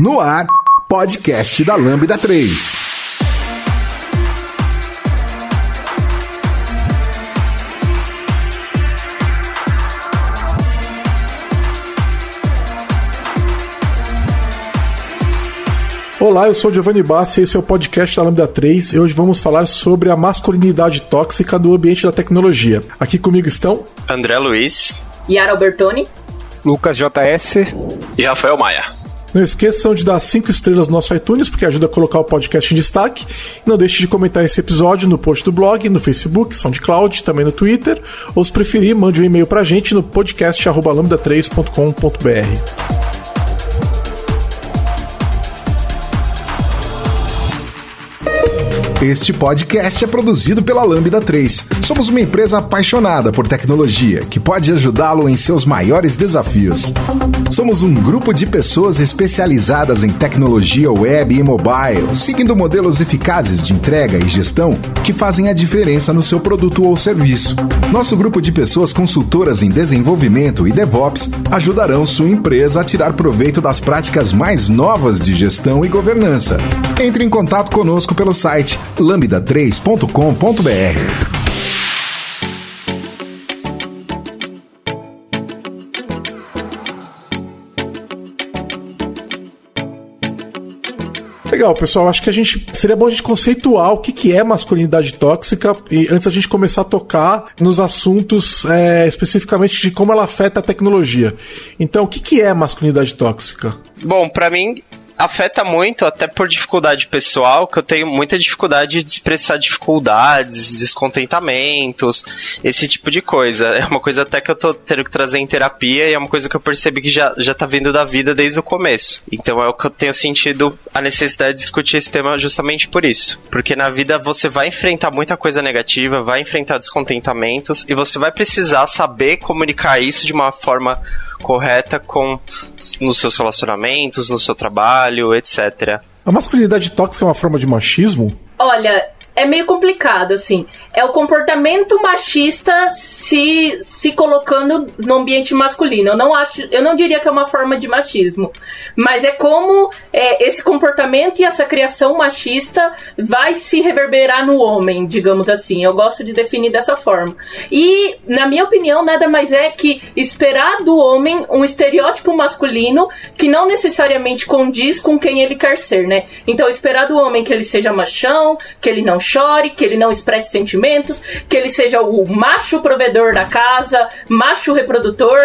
No ar, podcast da Lambda 3. Olá, eu sou Giovanni Bassi e esse é o podcast da Lambda 3 e hoje vamos falar sobre a masculinidade tóxica do ambiente da tecnologia. Aqui comigo estão André Luiz, Yara Albertoni, Lucas JS e Rafael Maia. Não esqueçam de dar 5 estrelas no nosso iTunes, porque ajuda a colocar o podcast em destaque. E não deixe de comentar esse episódio no post do blog, no Facebook, SoundCloud, também no Twitter. Ou se preferir, mande um e-mail pra gente no podcast.lambda3.com.br. Este podcast é produzido pela Lambda 3. Somos uma empresa apaixonada por tecnologia que pode ajudá-lo em seus maiores desafios. Somos um grupo de pessoas especializadas em tecnologia web e mobile, seguindo modelos eficazes de entrega e gestão que fazem a diferença no seu produto ou serviço. Nosso grupo de pessoas consultoras em desenvolvimento e DevOps ajudarão sua empresa a tirar proveito das práticas mais novas de gestão e governança. Entre em contato conosco pelo site lambda3.com.br. Legal, pessoal. Acho que a gente seria bom a gente conceituar o que, que é masculinidade tóxica e antes a gente começar a tocar nos assuntos é, especificamente de como ela afeta a tecnologia. Então, o que, que é masculinidade tóxica? Bom, para mim afeta muito, até por dificuldade pessoal, que eu tenho muita dificuldade de expressar dificuldades, descontentamentos, esse tipo de coisa. É uma coisa até que eu tô tendo que trazer em terapia e é uma coisa que eu percebi que já, já tá vindo da vida desde o começo. Então é o que eu tenho sentido a necessidade de discutir esse tema justamente por isso. Porque na vida você vai enfrentar muita coisa negativa, vai enfrentar descontentamentos e você vai precisar saber comunicar isso de uma forma correta com nos seus relacionamentos, no seu trabalho, etc. A masculinidade tóxica é uma forma de machismo? Olha, é meio complicado, assim. É o comportamento machista se, se colocando no ambiente masculino. Eu não acho, eu não diria que é uma forma de machismo, mas é como é, esse comportamento e essa criação machista vai se reverberar no homem, digamos assim. Eu gosto de definir dessa forma. E, na minha opinião, nada mais é que esperar do homem um estereótipo masculino que não necessariamente condiz com quem ele quer ser, né? Então, esperar do homem que ele seja machão, que ele não chore, que ele não expresse sentimentos, que ele seja o macho provedor da casa, macho reprodutor,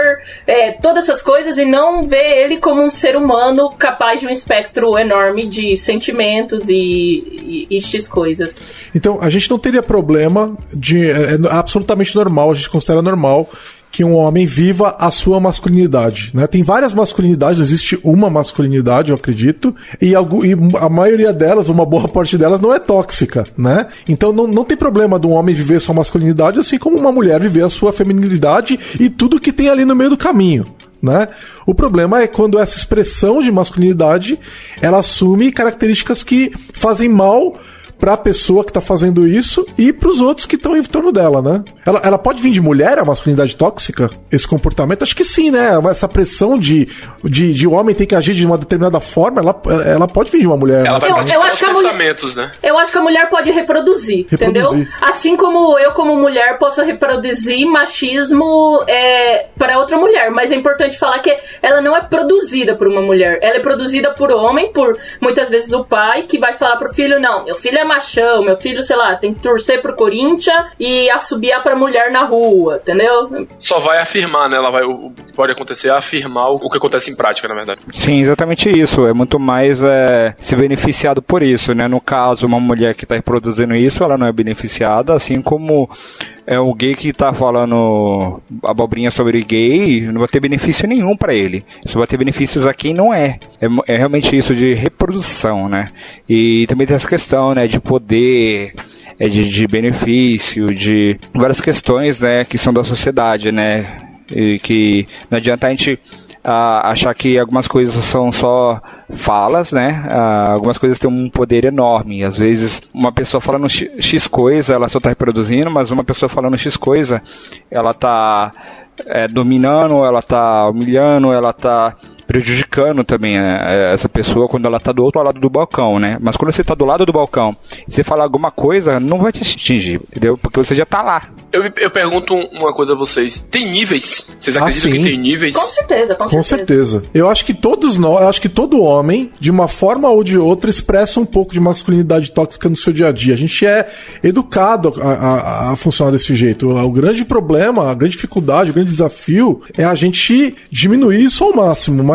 é, todas essas coisas, e não ver ele como um ser humano capaz de um espectro enorme de sentimentos e, e, e X coisas. Então, a gente não teria problema de. É, é absolutamente normal, a gente considera normal que um homem viva a sua masculinidade. Né? Tem várias masculinidades, não existe uma masculinidade, eu acredito, e, a maioria delas, uma boa parte delas, não é tóxica. Né? Então não, não tem problema de um homem viver sua masculinidade, assim como uma mulher viver a sua feminilidade e tudo que tem ali no meio do caminho. Né? O problema é quando essa expressão de masculinidade ela assume características que fazem mal pra pessoa que tá fazendo isso e pros outros que estão em torno dela, né? Ela, ela pode vir de mulher, a masculinidade tóxica? Esse comportamento? Acho que sim, né? Essa pressão de, de, de homem ter que agir de uma determinada forma, ela, ela pode vir de uma mulher. Ela né? vai eu, eu acho que pensamentos, mulher, né? Eu acho que a mulher pode reproduzir, reproduzir, entendeu? Assim como eu, como mulher, posso reproduzir machismo é, para outra mulher. Mas é importante falar que ela não é produzida por uma mulher. Ela é produzida por homem, por muitas vezes o pai, que vai falar pro filho, não, meu filho é machão, meu filho, sei lá, tem que torcer pro Corinthians e assobiar pra mulher na rua, entendeu? Só vai afirmar, né? Ela vai, o pode acontecer é afirmar o que acontece em prática, na verdade. Sim, exatamente isso. É muito mais é, ser beneficiado por isso, né? No caso, uma mulher que está reproduzindo isso, ela não é beneficiada, assim como é o gay que tá falando abobrinha sobre gay, não vai ter benefício nenhum para ele. Só vai ter benefícios a quem não é. é. é. realmente isso de reprodução, né? E também tem essa questão, né, de poder, é de, de benefício, de várias questões, né, que são da sociedade, né? E que não adianta a gente a achar que algumas coisas são só falas, né? algumas coisas têm um poder enorme. Às vezes, uma pessoa falando X coisa, ela só está reproduzindo, mas uma pessoa falando X coisa, ela está é, dominando, ela está humilhando, ela está prejudicando também é, essa pessoa quando ela tá do outro lado do balcão, né? Mas quando você tá do lado do balcão, você falar alguma coisa, não vai te atingir, entendeu? Porque você já tá lá. Eu, eu pergunto uma coisa a vocês: tem níveis? Vocês acreditam sim. que tem níveis? Com certeza, com, Com certeza. Eu acho que todos nós, eu acho que todo homem, de uma forma ou de outra, expressa um pouco de masculinidade tóxica no seu dia a dia. A gente é educado a, a- a funcionar desse jeito. O grande problema, a grande dificuldade, o grande desafio é a gente diminuir isso ao máximo. Mas,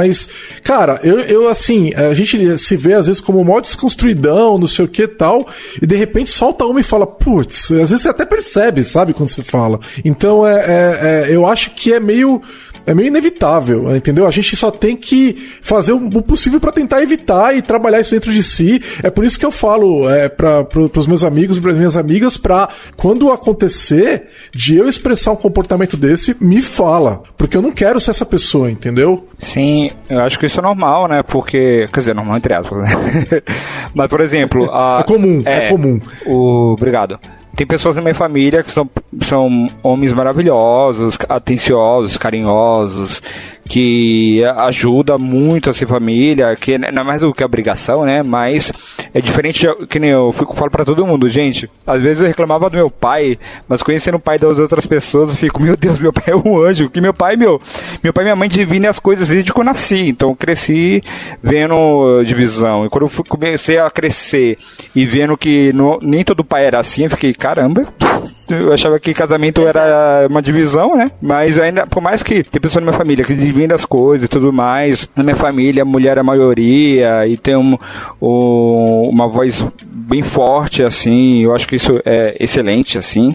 cara, eu, eu assim, a gente se vê às vezes como mó desconstruidão, não sei o que tal, e de repente solta uma e fala, putz, às vezes você até percebe, sabe, quando você fala. Então, é, é- é- eu acho que é meio é meio inevitável, entendeu? A gente só tem que fazer o possível pra tentar evitar e trabalhar isso dentro de si. É por isso que eu falo é, para os meus amigos e para minhas amigas, pra quando acontecer de eu expressar um comportamento desse, me fala. Porque eu não quero ser essa pessoa, entendeu? Sim, eu acho que isso é normal, né? Porque. Quer dizer, normal entre aspas, né? Mas, por exemplo. A, É comum, é comum. O, obrigado. Tem pessoas na minha família que são, são homens maravilhosos, atenciosos, carinhosos, que ajuda muito essa família, que não é mais do que obrigação, né? Mas é diferente, que nem eu fico falo pra todo mundo, gente. Às vezes eu reclamava do meu pai, mas conhecendo o pai das outras pessoas, eu fico, meu Deus, meu pai é um anjo, que meu pai, meu, meu pai e minha mãe divinem as coisas desde que eu nasci, então eu cresci vendo divisão. E quando eu fui- comecei a crescer e vendo que no- nem todo pai era assim, eu fiquei, caramba. Eu achava que casamento era uma divisão, né? Mas ainda, por mais que tem pessoa na minha família que divide as coisas e tudo mais, na minha família a mulher é a maioria e tem um, um- uma voz bem forte, assim, eu acho que isso é excelente, assim.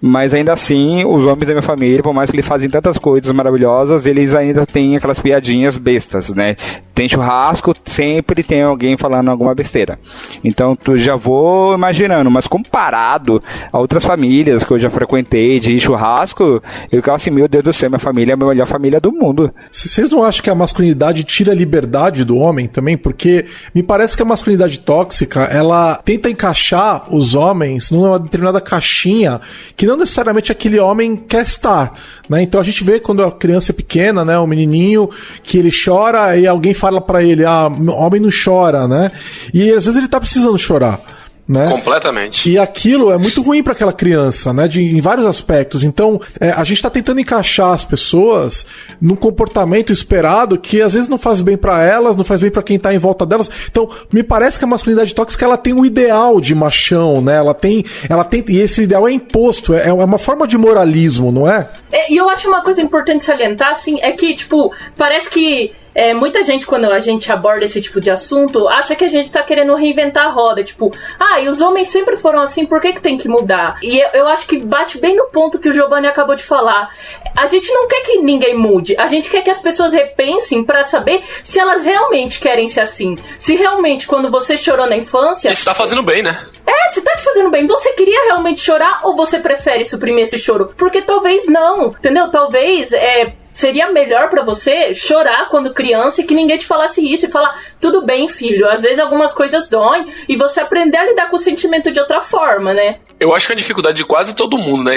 Mas ainda assim, os homens da minha família, por mais que eles fazem tantas coisas maravilhosas, eles ainda têm aquelas piadinhas bestas, né? Tem churrasco, sempre tem alguém falando alguma besteira. Então, tu já vou imaginando, mas comparado a outras famílias que eu já frequentei de churrasco, eu ficava assim, meu Deus do céu, minha família é a melhor família do mundo. Vocês não acham que a masculinidade tira a liberdade do homem também? Porque me parece que a masculinidade tóxica, ela tenta encaixar os homens numa determinada caixinha que não necessariamente aquele homem quer estar, né? Então a gente vê quando a criança é pequena, né, um menininho que ele chora e alguém fala pra ele, ah, homem não chora, né? E às vezes ele tá precisando chorar. Né? Completamente. E aquilo é muito ruim para aquela criança, né? De, em vários aspectos. Então, é, a gente está tentando encaixar as pessoas num comportamento esperado que às vezes não faz bem para elas, não faz bem para quem tá em volta delas. Então, me parece que a masculinidade tóxica ela tem um ideal de machão, né? Ela tem, ela tem e esse ideal é imposto, é, é uma forma de moralismo, não é? É, E eu acho uma coisa importante salientar, assim, é que, tipo, parece que é, muita gente, quando a gente aborda esse tipo de assunto, acha que a gente tá querendo reinventar a roda. Tipo, ah, e os homens sempre foram assim, por que, que tem que mudar? E eu, eu acho que bate bem no ponto que o Giovanni acabou de falar. A gente não quer que ninguém mude, a gente quer que as pessoas repensem pra saber se elas realmente querem ser assim. Se realmente, quando você chorou na infância. Isso tá fazendo bem, né? É, se tá te fazendo bem, você queria realmente chorar ou você prefere suprimir esse choro? Porque talvez não, entendeu? Talvez é. Seria melhor pra você chorar quando criança e que ninguém te falasse isso e falar, tudo bem, filho, às vezes algumas coisas doem e você aprender a lidar com o sentimento de outra forma, né? Eu acho que a dificuldade de quase todo mundo, né?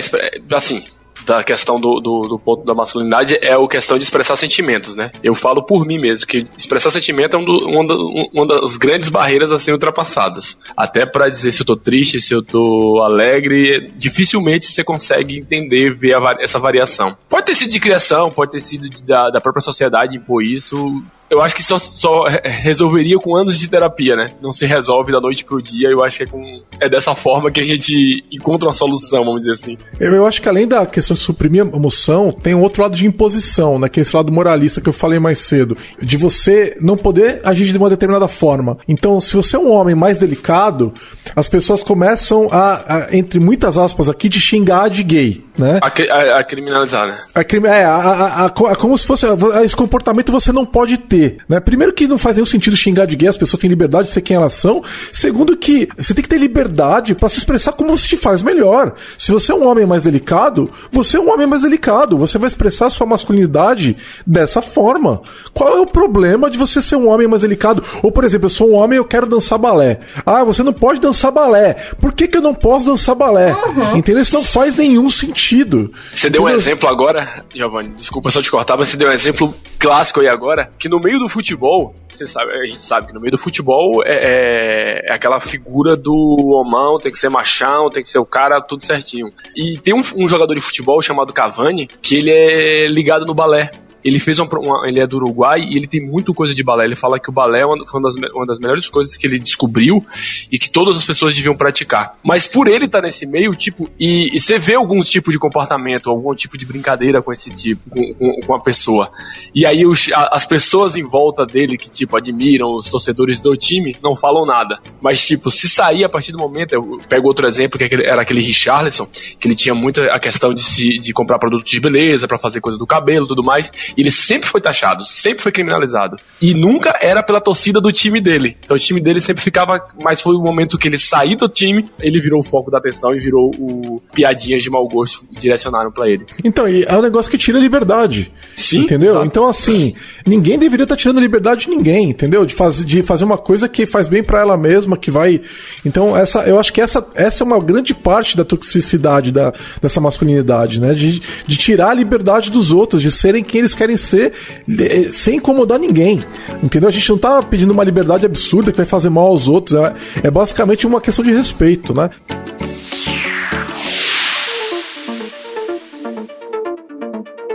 Assim, da questão do, do, do ponto da masculinidade é a questão de expressar sentimentos, né? Eu falo por mim mesmo, que expressar sentimento é um do- uma, um- uma das grandes barreiras a serem ultrapassadas. Até pra dizer se eu tô triste, se eu tô alegre, dificilmente você consegue entender, ver a essa variação. Pode ter sido de criação, pode ter sido de- da, da própria sociedade impor isso. Eu acho que só, só re- resolveria com anos de terapia, né? Não se resolve da noite pro dia. Eu acho que é, com, é dessa forma que a gente encontra uma solução, vamos dizer assim. Eu, eu acho que além da questão de suprimir a emoção, tem um outro lado de imposição, né? Que é esse lado moralista que eu falei mais cedo. De você não poder agir de uma determinada forma. Então, se você é um homem mais delicado, as pessoas começam a, a, entre muitas aspas aqui, de xingar de gay, né? A, a- a criminalizar, né? A crime- é, a, a- é como se fosse. a- Esse comportamento você não pode ter. Né? Primeiro, que não faz nenhum sentido xingar de gay, as pessoas têm liberdade de ser quem elas são. Segundo, que você tem que ter liberdade pra se expressar como você te faz melhor. Se você é um homem mais delicado, você é um homem mais delicado. Você vai expressar sua masculinidade dessa forma. Qual é o problema de você ser um homem mais delicado? Ou, por exemplo, eu sou um homem e eu quero dançar balé. Ah, você não pode dançar balé. Por que, que eu não posso dançar balé? Entendeu? Isso não faz nenhum sentido. Sentido. Você deu um exemplo agora, Giovanni, desculpa só te cortar, mas você deu um exemplo clássico aí agora, que no meio do futebol, você sabe, a gente sabe que no meio do futebol é, é, é aquela figura do homão, tem que ser machão, tem que ser o cara, tudo certinho. E tem um, um jogador de futebol chamado Cavani, que ele é ligado no balé. Ele fez uma, uma, ele é do Uruguai e ele tem muito coisa de balé. Ele fala que o balé é uma, foi uma das, uma das melhores coisas que ele descobriu e que todas as pessoas deviam praticar. Mas por ele estar tá nesse meio, tipo, e, e, você vê algum tipo de comportamento, algum tipo de brincadeira com esse tipo, com, com, com a pessoa. E aí os, a, as pessoas em volta dele que, tipo, admiram os torcedores do time, não falam nada. Mas, tipo, se sair a partir do momento, eu pego outro exemplo, que era aquele Richarlison, que ele tinha muita a questão de, se, de comprar produtos de beleza para fazer coisa do cabelo tudo mais ele sempre foi taxado, sempre foi criminalizado. E nunca era pela torcida do time dele. Então o time dele sempre ficava. Mas foi o momento que ele saiu do time, ele virou o foco da atenção e virou o piadinhas de mau gosto direcionaram para ele. Então, é um negócio que tira a liberdade. Sim. Entendeu? Exato. Então, assim, ninguém deveria estar tá tirando a liberdade de ninguém, entendeu? De, faz, de fazer uma coisa que faz bem para ela mesma, que vai. Então, essa, eu acho que essa, essa é uma grande parte da toxicidade da, dessa masculinidade, né? De, de tirar a liberdade dos outros, de serem quem eles querem querem ser eh, sem incomodar ninguém. Entendeu? A gente não tá pedindo uma liberdade absurda que vai fazer mal aos outros. É, é basicamente uma questão de respeito, né?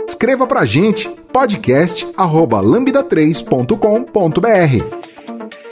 Escreva pra gente podcast@lambda3.com.br.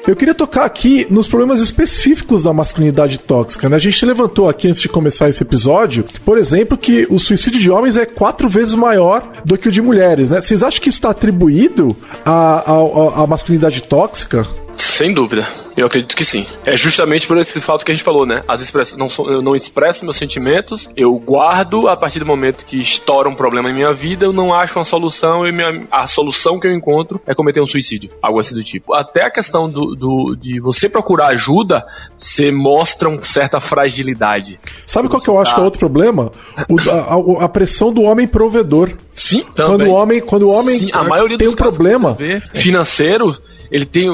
Eu queria tocar aqui nos problemas específicos da masculinidade tóxica. Né? A gente levantou aqui antes de começar esse episódio, por exemplo, que o suicídio de homens é quatro vezes maior do que o de mulheres. Né? Vocês acham que isso está atribuído à, à, à masculinidade tóxica? Sem dúvida. Eu acredito que sim. É justamente por esse fato que a gente falou, né? As express... não, eu não expresso meus sentimentos, eu guardo a partir do momento que estoura um problema em minha vida, eu não acho uma solução e minha... a solução que eu encontro é cometer um suicídio. Algo assim do tipo. Até a questão do, do de você procurar ajuda, você mostra uma certa fragilidade. Sabe qual que eu acho que é outro problema? O, a, a, pressão do homem provedor. Sim, também. Quando o homem, quando o homem Sim, a maioria tem um problema financeiro, ele tem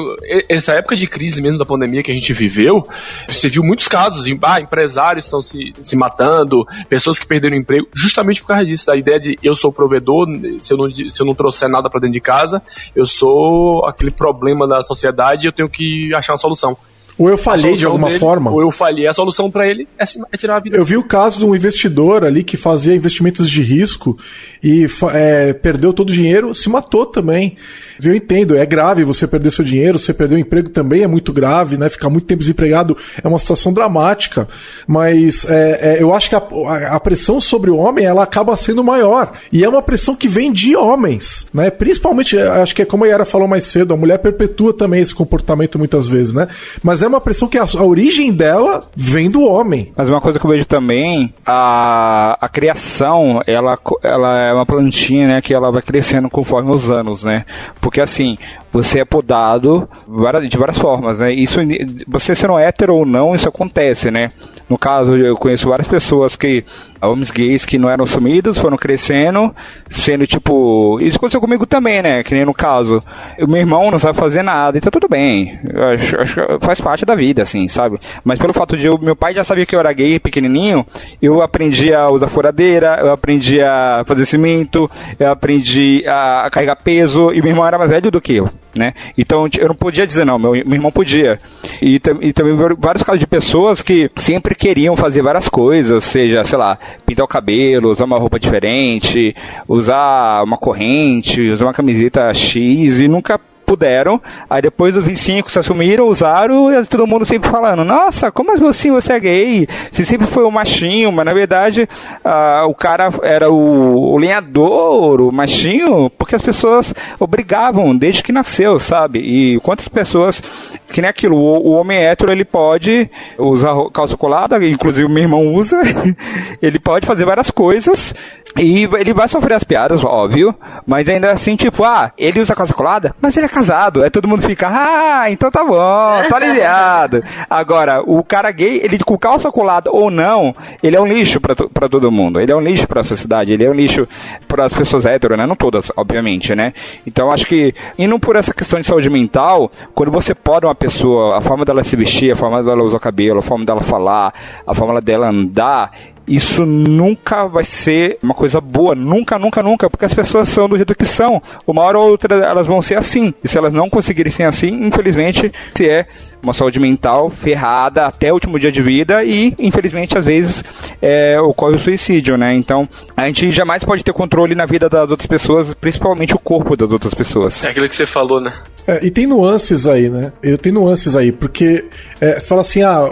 essa época de crise mesmo da pandemia que a gente viveu, você viu muitos casos, ah, empresários estão se, se matando, pessoas que perderam emprego, justamente por causa disso, da ideia de eu sou provedor, se eu não, se eu não trouxer nada para dentro de casa, eu sou aquele problema da sociedade e eu tenho que achar uma solução. Ou eu falhei de alguma dele, forma. Ou eu falhei. A solução para ele é, é, tirar a vida. Eu vi o caso de um investidor ali que fazia investimentos de risco e é, perdeu todo o dinheiro, se matou também. Eu entendo, é grave você perder seu dinheiro, você perder o emprego também é muito grave, né? Ficar muito tempo desempregado é uma situação dramática. Mas é, é, eu acho que a, a, pressão sobre o homem ela acaba sendo maior. E é uma pressão que vem de homens, né? Principalmente, acho que é como a Yara falou mais cedo, a mulher perpetua também esse comportamento muitas vezes, né? Mas é uma pressão que a, a origem dela vem do homem. Mas uma coisa que eu vejo também, a, a criação, ela, ela é uma plantinha, né? Que ela vai crescendo conforme os anos, né? Porque assim, você é podado de várias formas, né? Isso, você sendo hétero ou não, isso acontece, né? No caso, eu conheço várias pessoas que, homens gays que não eram assumidos, foram crescendo, sendo tipo. Isso aconteceu comigo também, né? Que nem no caso. O meu irmão não sabe fazer nada, então tudo bem. Acho, acho faz parte da vida, assim, sabe? Mas pelo fato de eu, meu pai já sabia que eu era gay pequenininho, eu aprendi a usar furadeira, eu aprendi a fazer cimento, eu aprendi a carregar peso, e meu irmão era mais velho do que eu né? Então eu não podia dizer não, meu, meu irmão podia. E, e também vários casos de pessoas que sempre queriam fazer várias coisas, seja, sei lá, pintar o cabelo, usar uma roupa diferente, usar uma corrente, usar uma camiseta X e nunca puderam. Aí depois dos 25 se assumiram, usaram, e todo mundo sempre falando: Nossa, como assim você é gay? Você sempre foi o machinho, mas na verdade uh, o cara era o, o lenhador, o machinho, porque as pessoas obrigavam desde que nasceu, sabe? E quantas pessoas, que nem aquilo, o, o homem hétero ele pode usar calça colada, inclusive o meu irmão usa, ele pode fazer várias coisas e ele vai sofrer as piadas, óbvio, mas ainda assim, tipo, ah, ele usa calça colada, mas ele é casado. Aí todo mundo fica, ah, então tá bom, tá aliviado. Agora, o cara gay, ele com calça colada ou não, ele é um lixo pra, todo mundo. Ele é um lixo pra sociedade, ele é um lixo para as pessoas héteros, né? Não todas, obviamente, né? Então acho que, indo por essa questão de saúde mental, quando você pode uma pessoa, a forma dela se vestir, a forma dela usar o cabelo, a forma dela falar, a forma dela andar, isso nunca vai ser uma coisa boa. Nunca, nunca, nunca. Porque as pessoas são do jeito que são. Uma hora ou outra elas vão ser assim. E se elas não conseguirem ser assim, infelizmente, se é uma saúde mental ferrada até o último dia de vida e, infelizmente, às vezes é, ocorre o suicídio, né? Então, a gente jamais pode ter controle na vida das outras pessoas, principalmente o corpo das outras pessoas. É aquilo que você falou, né? É, e tem nuances aí, né? Eu tenho nuances aí, porque é, você fala assim, ah,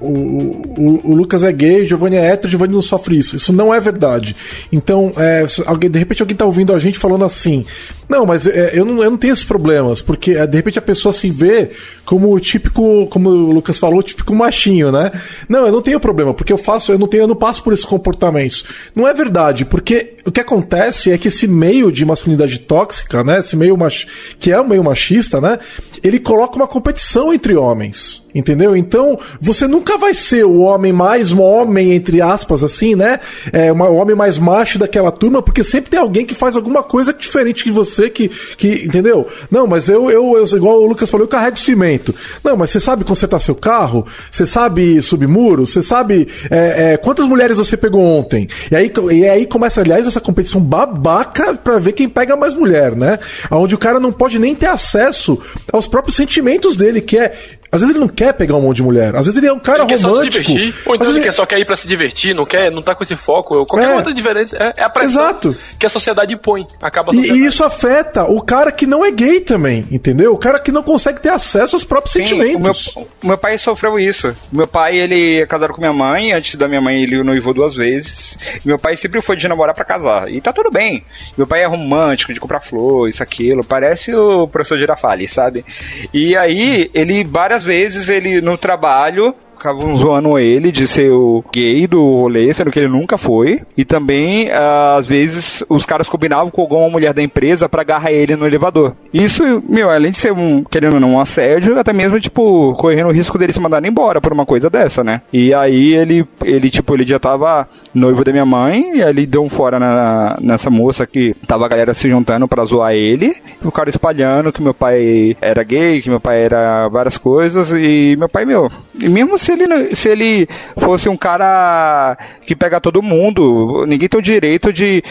o, o, o, Lucas é gay, Giovanni é hétero, Giovanni não sofre isso. Isso não é verdade. Então, é, alguém, de repente alguém tá ouvindo a gente falando assim, não, mas é, eu, não, eu não tenho esses problemas, porque é, de repente a pessoa se vê como o típico, como o Lucas falou, típico machinho, né? Não, eu não tenho problema, porque eu faço, eu não tenho, eu não passo por esses comportamentos. Não é verdade, porque o que acontece é que esse meio de masculinidade tóxica, né? Esse meio mach... que é o meio machista, né? Ele coloca uma competição entre homens. Entendeu? Então, você nunca vai ser o homem mais um homem, entre aspas, assim, né? É, uma, o homem mais macho daquela turma, porque sempre tem alguém que faz alguma coisa diferente de você, que. que entendeu? Não, mas eu, eu, eu, igual o Lucas falou, eu carrego cimento. Não, mas você sabe consertar seu carro? Você sabe subir muro? Você sabe é, é, quantas mulheres você pegou ontem? E aí, e aí começa, aliás, essa competição babaca pra ver quem pega mais mulher, né? Onde o cara não pode nem ter acesso aos próprios sentimentos dele, que é às vezes ele não quer pegar um monte de mulher. Às vezes ele é um cara ele romântico. Quer só se divertir, ou então ele, ele, quer só quer ir pra se divertir, não quer, não tá com esse foco. Qualquer é. outra diferença. É, é a pressão Exato. que a sociedade impõe. Acaba e, e, isso afeta o cara que não é gay também, entendeu? O cara que não consegue ter acesso aos próprios Sim, sentimentos. O meu, o meu, pai sofreu isso. Meu pai, ele é casado com minha mãe. Antes da minha mãe, ele noivou duas vezes. Meu pai sempre foi de namorar para casar. E tá tudo bem. Meu pai é romântico, de comprar flor, isso, aquilo. Parece o professor Girafales, sabe? E aí, ele várias vezes, ele no trabalho ficavam zoando ele de ser o gay do rolê, sendo que ele nunca foi. E também, às vezes, os caras combinavam com alguma mulher da empresa para agarrar ele no elevador. Isso, meu, além de ser um, querendo ou não, um assédio, até mesmo, tipo, correndo o risco dele se mandar embora por uma coisa dessa, né? E aí ele, ele tipo, ele já tava noivo da minha mãe, e aí ele deu um fora na, nessa moça que tava a galera se juntando para zoar ele, e o cara espalhando que meu pai era gay, que meu pai era várias coisas, e meu pai, meu, e mesmo se ele, se ele fosse um cara que pega todo mundo, ninguém tem o direito de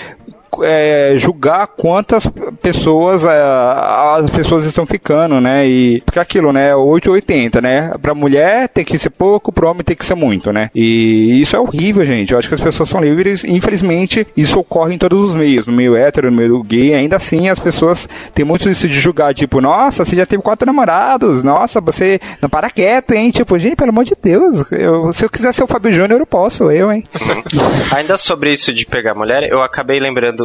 é, julgar quantas pessoas é, as pessoas estão ficando, né? E porque aquilo, né? 880, né? Pra mulher tem que ser pouco, pro homem tem que ser muito, né? E isso é horrível, gente. Eu acho que as pessoas são livres. Infelizmente, isso ocorre em todos os meios. No meio hétero, no meio gay. Ainda assim, as pessoas têm muito isso de julgar, tipo, nossa, você já teve quatro namorados. Nossa, você não para quieto, hein? Tipo, gente, pelo amor de Deus. Eu, se eu quiser ser o Fábio Júnior, eu posso, eu, hein? Ainda sobre isso de pegar mulher, eu acabei lembrando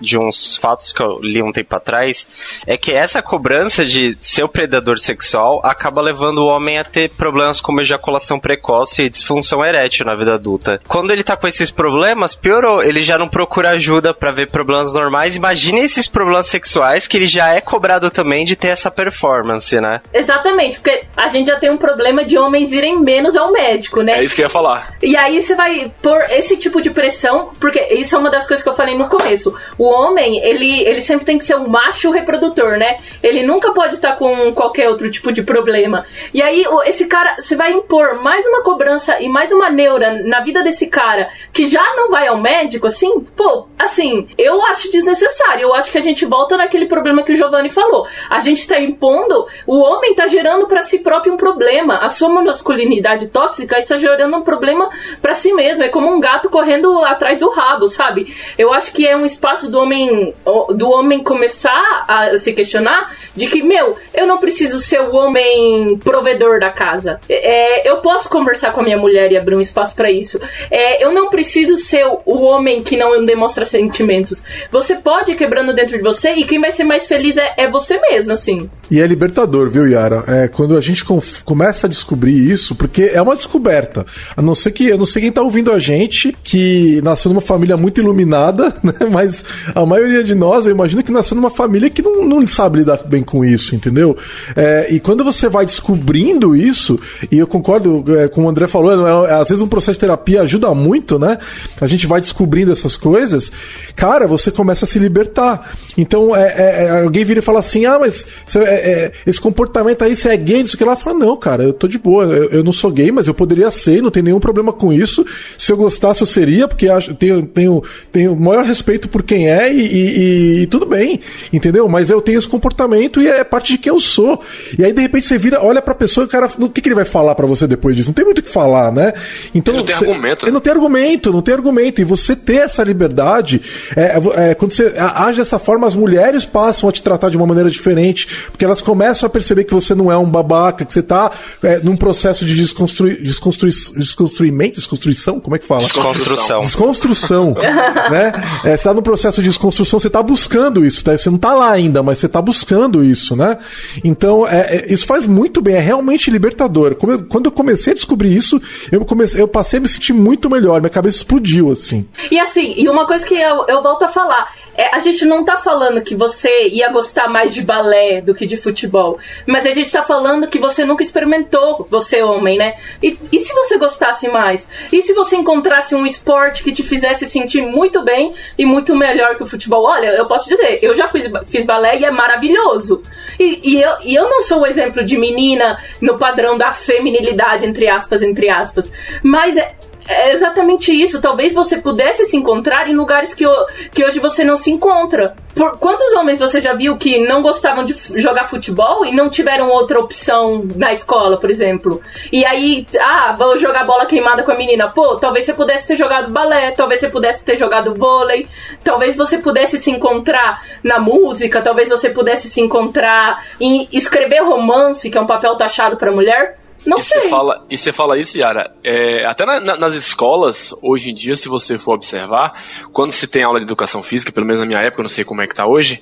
de uns fatos que eu li um tempo atrás, é que essa cobrança de ser o predador sexual acaba levando o homem a ter problemas como ejaculação precoce e disfunção erétil na vida adulta. Quando ele tá com esses problemas, piorou. Ele já não procura ajuda para ver problemas normais. Imagine esses problemas sexuais que ele já é cobrado também de ter essa performance, né? Exatamente, porque a gente já tem um problema de homens irem menos ao médico, né? É isso que eu ia falar. E aí você vai pôr esse tipo de pressão, porque isso é uma das coisas que eu falei no começo o homem, ele, ele sempre tem que ser um macho reprodutor, né? Ele nunca pode estar com qualquer outro tipo de problema. E aí, esse cara, você vai impor mais uma cobrança e mais uma neura na vida desse cara que já não vai ao médico, assim, pô, assim, eu acho desnecessário. Eu acho que a gente volta naquele problema que o Giovanni falou. A gente tá impondo, o homem tá gerando para si próprio um problema. A sua masculinidade tóxica está gerando um problema para si mesmo. É como um gato correndo atrás do rabo, sabe? Eu acho que é um espaço do homem do homem começar a se questionar de que, meu, eu não preciso ser o homem provedor da casa. É, eu posso conversar com a minha mulher e abrir um espaço para isso. É, eu não preciso ser o homem que não demonstra sentimentos. Você pode quebrando dentro de você e quem vai ser mais feliz é, é você mesmo, assim. E é libertador, viu, Yara? É, quando a gente começa a descobrir isso, porque é uma descoberta. A não ser que, eu não sei quem tá ouvindo a gente, que nasceu numa família muito iluminada, né? Mas a maioria de nós, eu imagino que nasceu numa família que não, não sabe lidar bem com isso, entendeu? É, e quando você vai descobrindo isso, e eu concordo é, com o André falou, é, às vezes um processo de terapia ajuda muito, né? A gente vai descobrindo essas coisas, cara, você começa a se libertar. Então, é, é, é alguém vira e fala assim: ah, mas você, esse comportamento aí, você é gay, não sei o que lá. Fala, não, cara, eu tô de boa, eu, eu, não sou gay, mas eu poderia ser, não tem nenhum problema com isso. Se eu gostasse, eu seria, porque acho, tenho, tenho, tenho maior respeito por quem é e, e, e tudo bem, entendeu? Mas eu tenho esse comportamento e é parte de quem eu sou. E aí, de repente, você vira, olha pra pessoa e o cara, o que, que ele vai falar para você depois disso? Não tem muito o que falar, né? Então, ele não tem você, argumento. Ele não tem argumento, não tem argumento. E você ter essa liberdade, é, é, quando você age dessa forma, as mulheres passam a te tratar de uma maneira diferente, porque elas começam a perceber que você não é um babaca, que você tá é, num processo de desconstrui, desconstrui, desconstruimento, desconstruição, como é que fala? Desconstrução. Desconstrução, né? É, você tá num processo de desconstrução, você tá buscando isso, tá? você não tá lá ainda, mas você tá buscando isso, né? Então, é, é isso faz muito bem, é realmente libertador. Quando eu comecei a descobrir isso, eu, comecei, eu passei a me sentir muito melhor, minha cabeça explodiu, assim. E assim, e uma coisa que eu, eu volto a falar, é, a gente não tá falando que você ia gostar mais de balé do que de futebol, mas a gente tá falando que você nunca experimentou, você homem, né? E, e se você gostasse mais? E se você encontrasse um esporte que te fizesse sentir muito bem e muito melhor que o futebol? Olha, eu posso dizer, eu já fiz, fiz balé e é maravilhoso. E, e, eu, e eu não sou o exemplo de menina no padrão da feminilidade, entre aspas, entre aspas, mas é, é exatamente isso. Talvez você pudesse se encontrar em lugares que, que hoje você não se encontra. Por quantos homens você já viu que não gostavam de jogar futebol e não tiveram outra opção na escola, por exemplo? E aí, ah, vou jogar bola queimada com a menina. Pô, talvez você pudesse ter jogado balé, talvez você pudesse ter jogado vôlei, talvez você pudesse se encontrar na música, talvez você pudesse se encontrar em escrever romance, que é um papel taxado para mulher. Não e sei. Você fala, e você fala isso, Yara, é, até na, na, nas escolas, hoje em dia, se você for observar, quando se tem aula de educação física, pelo menos na minha época, eu não sei como é que tá hoje,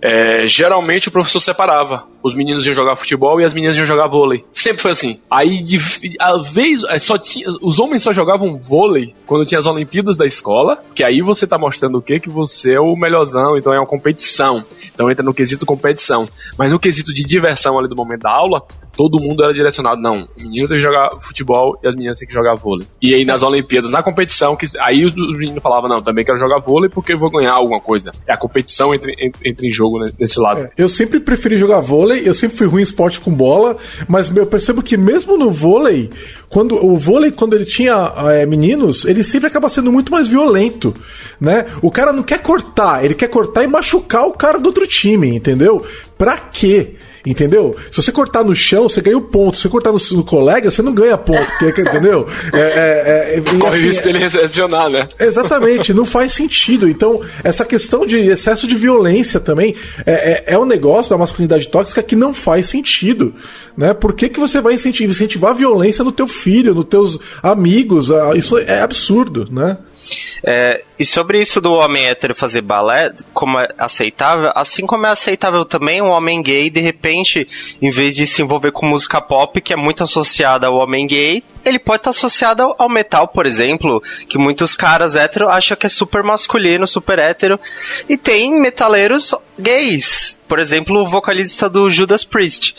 é, geralmente o professor separava. Os meninos iam jogar futebol e as meninas iam jogar vôlei. Sempre foi assim. Aí, de, a vez, é, só tinha, os homens só jogavam vôlei quando tinha as Olimpíadas da escola, que aí você tá mostrando o quê? Que você é o melhorzão, então é uma competição. Então entra no quesito competição. Mas no quesito de diversão ali do momento da aula, todo mundo era direcionado, não, o menino tem que jogar futebol e as meninas têm que jogar vôlei. E aí nas Olimpíadas, na competição, que, aí os, meninos falavam, não, também quero jogar vôlei porque vou ganhar alguma coisa. É a competição entre, entre, entre em jogo nesse lado. É, eu sempre preferi jogar vôlei, eu sempre fui ruim em esporte com bola, mas eu percebo que mesmo no vôlei, quando o vôlei, quando ele tinha é, meninos, ele sempre acaba sendo muito mais violento, né? O cara não quer cortar, ele quer cortar e machucar o cara do outro time, entendeu? Pra quê? Entendeu? Se você cortar no chão, você ganha o um ponto. Se você cortar no, no, colega, você não ganha ponto. Porque, entendeu? É, é, é, Corre assim, risco dele recepcionar, né? Exatamente, não faz sentido. Então, essa questão de excesso de violência também é, é, é um negócio da masculinidade tóxica que não faz sentido. Né? Por que, que você vai incentivar, incentivar a violência no teu filho, nos teus amigos? Ah, isso é absurdo, né? É, e sobre isso do homem hétero fazer balé, como é aceitável, assim como é aceitável também um homem gay, de repente, em vez de se envolver com música pop, que é muito associada ao homem gay, ele pode estar associado ao metal, por exemplo, que muitos caras hétero acham que é super masculino, super hétero, e tem metaleiros gays. Por exemplo, o vocalista do Judas Priest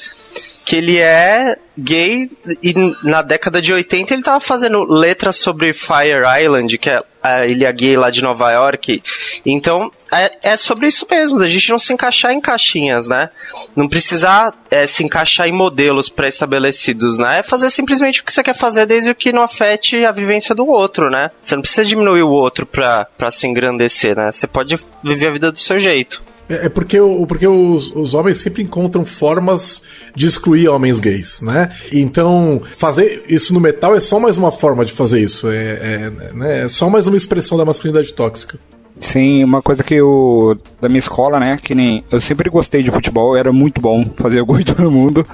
que ele é gay e na década de 80 ele tava fazendo letras sobre Fire Island, que é a ilha gay lá de Nova York. Então, é, é sobre isso mesmo, a gente não se encaixar em caixinhas, né? Não precisar é, se encaixar em modelos pré-estabelecidos, né? É fazer simplesmente o que você quer fazer desde que não afete a vivência do outro, né? Você não precisa diminuir o outro pra, pra se engrandecer, né? Você pode viver a vida do seu jeito. É, é porque, porque os, os homens sempre encontram formas de excluir homens gays, né? Então, fazer isso no metal é só mais uma forma de fazer isso. É, é, né? é só mais uma expressão da masculinidade tóxica. Sim, uma coisa que eu. Da minha escola, né? Que nem. Eu sempre gostei de futebol, era muito bom fazer gol em todo mundo.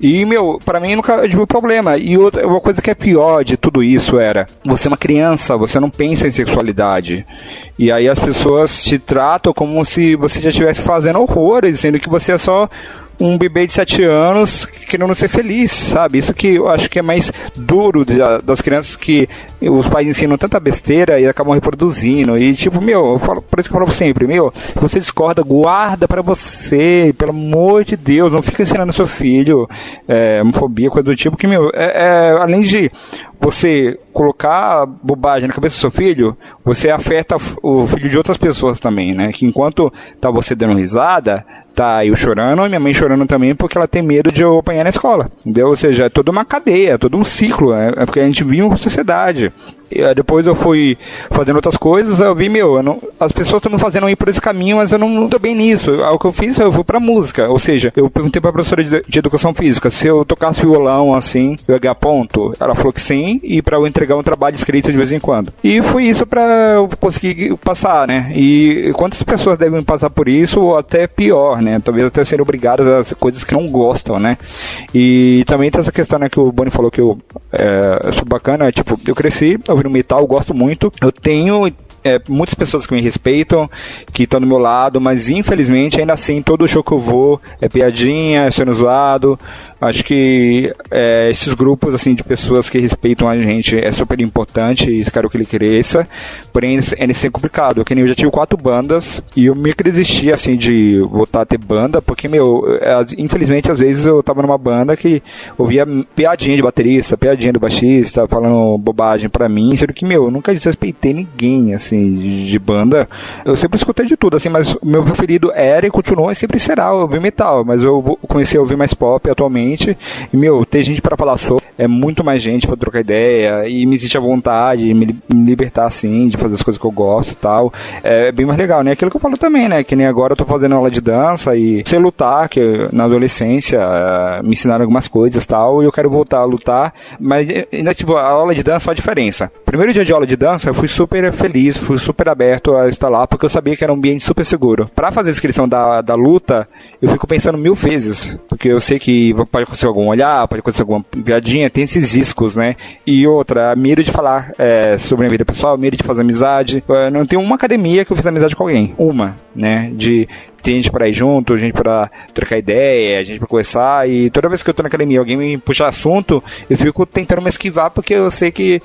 E, meu, para mim nunca tive problema. E outra, uma coisa que é pior de tudo isso era: você é uma criança, você não pensa em sexualidade. E aí as pessoas te tratam como se você já estivesse fazendo horrores, sendo que você é só um bebê de 7 anos querendo ser feliz, sabe? Isso que eu acho que é mais duro das crianças que os pais ensinam tanta besteira e acabam reproduzindo. E tipo, meu, eu falo, por isso que eu falo sempre, meu, você discorda, guarda para você, pelo amor de Deus, não fica ensinando seu filho é, homofobia, coisa do tipo, que, meu, é, é, além de você colocar bobagem na cabeça do seu filho, você afeta o filho de outras pessoas também, né? Que enquanto tá você dando risada, tá eu chorando e minha mãe chorando também porque ela tem medo de eu apanhar na escola. Entendeu? Ou seja, é toda uma cadeia, é todo um ciclo. É, é porque a gente vive uma sociedade. E, depois eu fui fazendo outras coisas, eu vi, meu, eu não, as pessoas estão fazendo ir por esse caminho, mas eu não, não tô bem nisso. O que eu fiz, eu fui pra música. Ou seja, eu perguntei pra professora de, de educação física se eu tocasse violão assim, eu ia ganhar ponto. Ela falou que sim, e para eu entregar um trabalho escrito de vez em quando. E foi isso para eu conseguir passar, né? E quantas pessoas devem passar por isso, ou até pior, né? Talvez até serem obrigadas a coisas que não gostam, né? E também tem essa questão, né, que o Boni falou que eu é, sou bacana, tipo, eu cresci, eu ouvindo metal, gosto muito. Eu tenho é, muitas pessoas que me respeitam, que estão do meu lado, mas infelizmente ainda assim todo show que eu vou é piadinha, é sendo zoado. Acho que é, esses grupos assim de pessoas que respeitam a gente é super importante e espero que ele cresça. Porém, é ser complicado. Que nem eu já tive quatro bandas e eu meio que desisti assim de voltar a ter banda, porque meu, é, infelizmente às vezes eu tava numa banda que ouvia piadinha de baterista, piadinha do baixista, falando bobagem para mim, sendo que meu, eu nunca desrespeitei ninguém assim de banda. Eu sempre escutei de tudo assim, mas meu preferido era e continua e sempre será ouvir metal, mas eu comecei a ouvir mais pop atualmente. E, meu, ter gente para falar sobre, é muito mais gente para trocar ideia e me sentir à vontade, me, me, libertar assim, de fazer as coisas que eu gosto e tal. É bem mais legal, né? Aquilo que eu falo também, né? Que nem agora eu tô fazendo aula de dança e sei lutar, que na adolescência é, me ensinaram algumas coisas e tal, e eu quero voltar a lutar, mas ainda, tipo, a aula de dança faz diferença. Primeiro dia de aula de dança, eu fui super feliz, fui super aberto a lá, porque eu sabia que era um ambiente super seguro. Para fazer a inscrição da, da luta, eu fico pensando mil vezes, porque eu sei que pode acontecer algum olhar, pode acontecer alguma piadinha, tem esses riscos, né? E outra, medo de falar é, sobre a vida pessoal, medo de fazer amizade. Eu não tem uma academia que eu fiz amizade com alguém. Uma, né? De tem gente para ir junto, gente para trocar ideia, gente para conversar. E toda vez que eu tô na academia alguém me puxa assunto, eu fico tentando me esquivar porque eu sei que,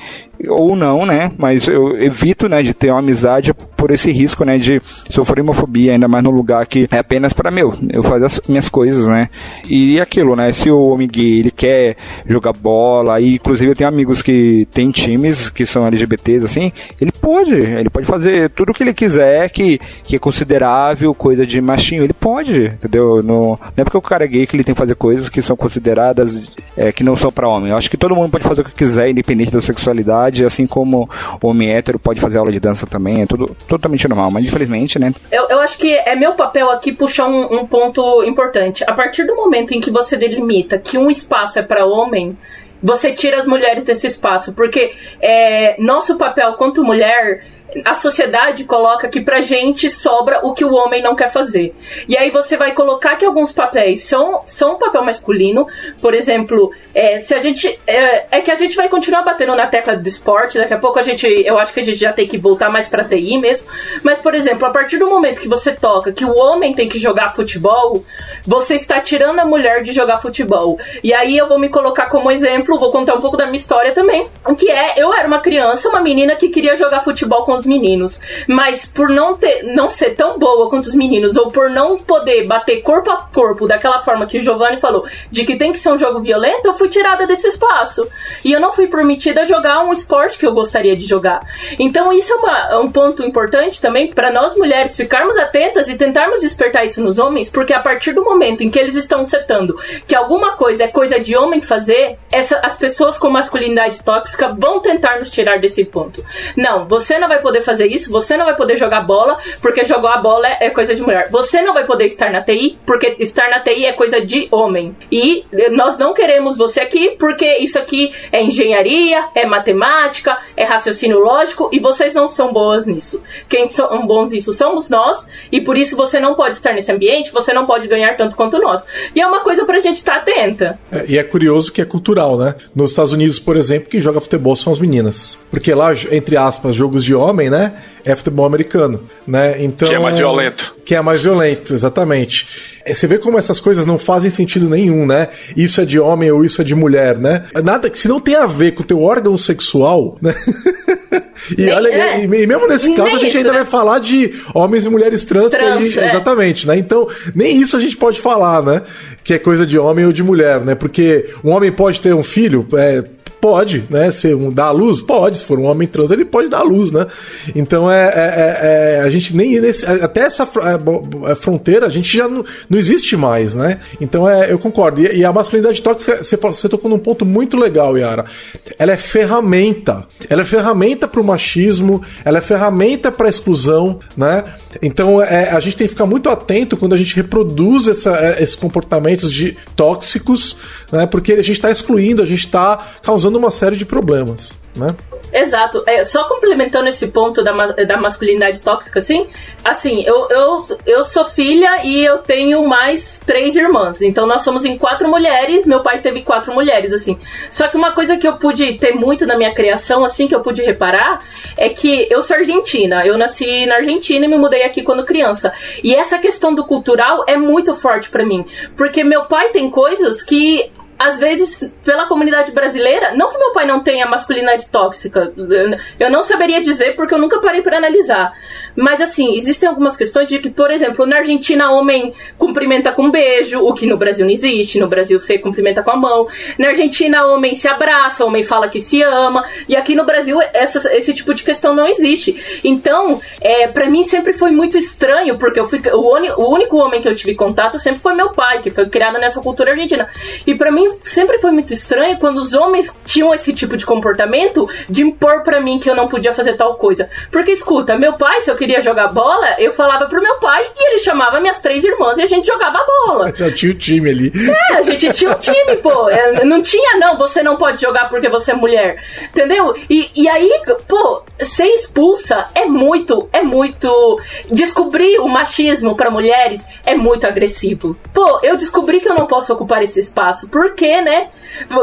ou não, né? Mas eu evito, né, de ter uma amizade por esse risco, né, de sofrer homofobia, ainda mais no lugar que é apenas para meu, eu fazer as minhas coisas, né? E aquilo, né? Se o homem gay ele quer jogar bola, e inclusive eu tenho amigos que tem times que são LGBTs, assim, ele pode, ele pode fazer tudo o que ele quiser, que, que é considerável, coisa de machinho, ele pode, entendeu? No, não é porque o cara é gay que ele tem que fazer coisas que são consideradas é, que não são para homem. Eu acho que todo mundo pode fazer o que quiser, independente da sexualidade, assim como o homem hétero pode fazer aula de dança também, é tudo totalmente normal, mas infelizmente, né? Eu, eu acho que é meu papel aqui puxar um, um ponto importante. A partir do momento em que você delimita que um espaço é para homem, você tira as mulheres desse espaço, porque é, nosso papel quanto mulher a sociedade coloca que pra gente sobra o que o homem não quer fazer. E aí você vai colocar que alguns papéis são, são um papel masculino, por exemplo, é, se a gente. É, é, que a gente vai continuar batendo na tecla do esporte, daqui a pouco a gente. Eu acho que a gente já tem que voltar mais pra TI mesmo. Mas, por exemplo, a partir do momento que você toca que o homem tem que jogar futebol, você está tirando a mulher de jogar futebol. E aí eu vou me colocar como exemplo, vou contar um pouco da minha história também. Que é, eu era uma criança, uma menina que queria jogar futebol com os meninos. Mas por não ter não ser tão boa quanto os meninos, ou por não poder bater corpo a corpo daquela forma que o Giovanni falou, de que tem que ser um jogo violento, eu fui tirada desse espaço. E eu não fui permitida a jogar um esporte que eu gostaria de jogar. Então isso é, uma, é um ponto importante também para nós mulheres ficarmos atentas e tentarmos despertar isso nos homens, porque a partir do momento em que eles estão setando que alguma coisa é coisa de homem fazer, essa, as pessoas com masculinidade tóxica vão tentar nos tirar desse ponto. Não, você não vai poder fazer isso, você não vai poder jogar bola, porque jogar a bola é, coisa de mulher. Você não vai poder estar na TI, porque estar na TI é coisa de homem. E nós não queremos você aqui, porque isso aqui é engenharia, é matemática, é raciocínio lógico, e vocês não são boas nisso. Quem são bons nisso somos nós, e por isso você não pode estar nesse ambiente, você não pode ganhar tanto quanto nós. E é uma coisa pra gente estar atenta. É, e é curioso que é cultural, né? Nos Estados Unidos, por exemplo, quem joga futebol são as meninas. Porque lá, entre aspas, jogos de homem, homem, né? É futebol americano, né? Então que é mais violento. Que é mais violento, exatamente. É, você vê como essas coisas não fazem sentido nenhum, né? Isso é de homem ou isso é de mulher, né? Nada que se não tem a ver com o teu órgão sexual, né? e, olha, é, e, e, mesmo nesse caso a gente isso, ainda né? vai falar de homens e mulheres trans, trans é. exatamente, né? Então nem isso a gente pode falar, né? Que é coisa de homem ou de mulher, né? Porque um homem pode ter um filho, é, Pode, né? Se um dá luz, pode. Se for um homem trans, ele pode dar a luz, né? Então é, é, é, é a gente nem nesse, até essa é, fronteira a gente já não, não existe mais, né? Então é, eu concordo. E, e a masculinidade tóxica, você, você tocou num ponto muito legal, Yara. Ela é ferramenta. Ela é ferramenta para o machismo. Ela é ferramenta para exclusão, né? Então é, a gente tem que ficar muito atento quando a gente reproduz essa, esses comportamentos de tóxicos, né? Porque a gente está excluindo, a gente está causando uma série de problemas, né? Exato. É, só complementando esse ponto da, da masculinidade tóxica, assim, assim, eu, eu, eu sou filha e eu tenho mais três irmãs. Então nós somos em quatro mulheres, meu pai teve quatro mulheres, assim. Só que uma coisa que eu pude ter muito na minha criação, assim, que eu pude reparar, é que eu sou argentina. Eu nasci na Argentina e me mudei aqui quando criança. E essa questão do cultural é muito forte para mim. Porque meu pai tem coisas que às vezes, pela comunidade brasileira, não que meu pai não tenha masculinidade tóxica, eu não saberia dizer porque eu nunca parei para analisar. Mas assim, existem algumas questões de que, por exemplo, na Argentina, homem cumprimenta com um beijo, o que no Brasil não existe. No Brasil, você cumprimenta com a mão. Na Argentina, homem se abraça, homem fala que se ama. E aqui no Brasil, essa, esse tipo de questão não existe. Então, é, para mim sempre foi muito estranho, porque eu fui, o, o único homem que eu tive contato sempre foi meu pai, que foi criado nessa cultura argentina. E para mim sempre foi muito estranho quando os homens tinham esse tipo de comportamento de impor para mim que eu não podia fazer tal coisa. Porque escuta, meu pai, se eu queria jogar bola, eu falava pro meu pai e ele chamava minhas três irmãs e a gente jogava bola. Já tinha o time ali. É, a gente tinha o time, pô. É, não tinha, não, você não pode jogar porque você é mulher. Entendeu? E, e aí, pô, ser expulsa é muito, é muito. Descobrir o machismo para mulheres é muito agressivo. Pô, eu descobri que eu não posso ocupar esse espaço. Porque, né?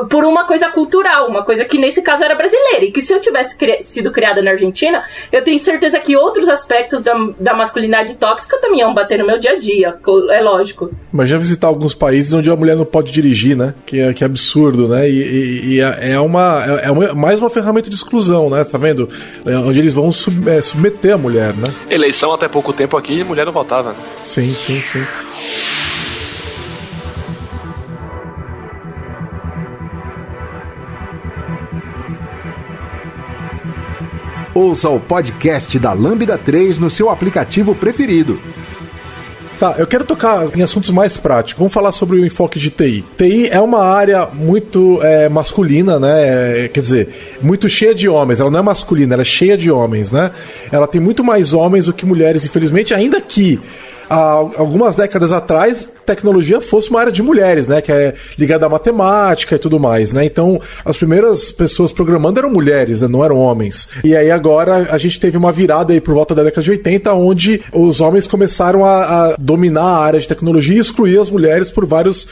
Por uma coisa cultural, uma coisa que nesse caso era brasileira. E que se eu tivesse cri sido criada na Argentina, eu tenho certeza que outros aspectos da, da masculinidade tóxica também iam bater no meu dia a dia. É lógico. Imagina visitar alguns países onde a mulher não pode dirigir, né? Que é, que é absurdo, né? E, e, e é, é, uma, é, é uma, mais uma ferramenta de exclusão, né? Tá vendo? É onde eles vão sub, é, submeter a mulher, né? Eleição até pouco tempo aqui, mulher não votava. Né? Sim, sim, sim. Ouça o podcast da Lambda 3 no seu aplicativo preferido. Tá, eu quero tocar em assuntos mais práticos. Vamos falar sobre o enfoque de TI. TI é uma área muito é, masculina, né? É, quer dizer, muito cheia de homens. Ela não é masculina, ela é cheia de homens, né? Ela tem muito mais homens do que mulheres, infelizmente, ainda que há algumas décadas atrás, tecnologia fosse uma área de mulheres, né? Que é ligada à matemática e tudo mais, né? Então, as primeiras pessoas programando eram mulheres, né? Não eram homens. E aí agora a gente teve uma virada aí por volta da década de 80, onde os homens começaram a, a dominar a área de tecnologia e excluir as mulheres por vários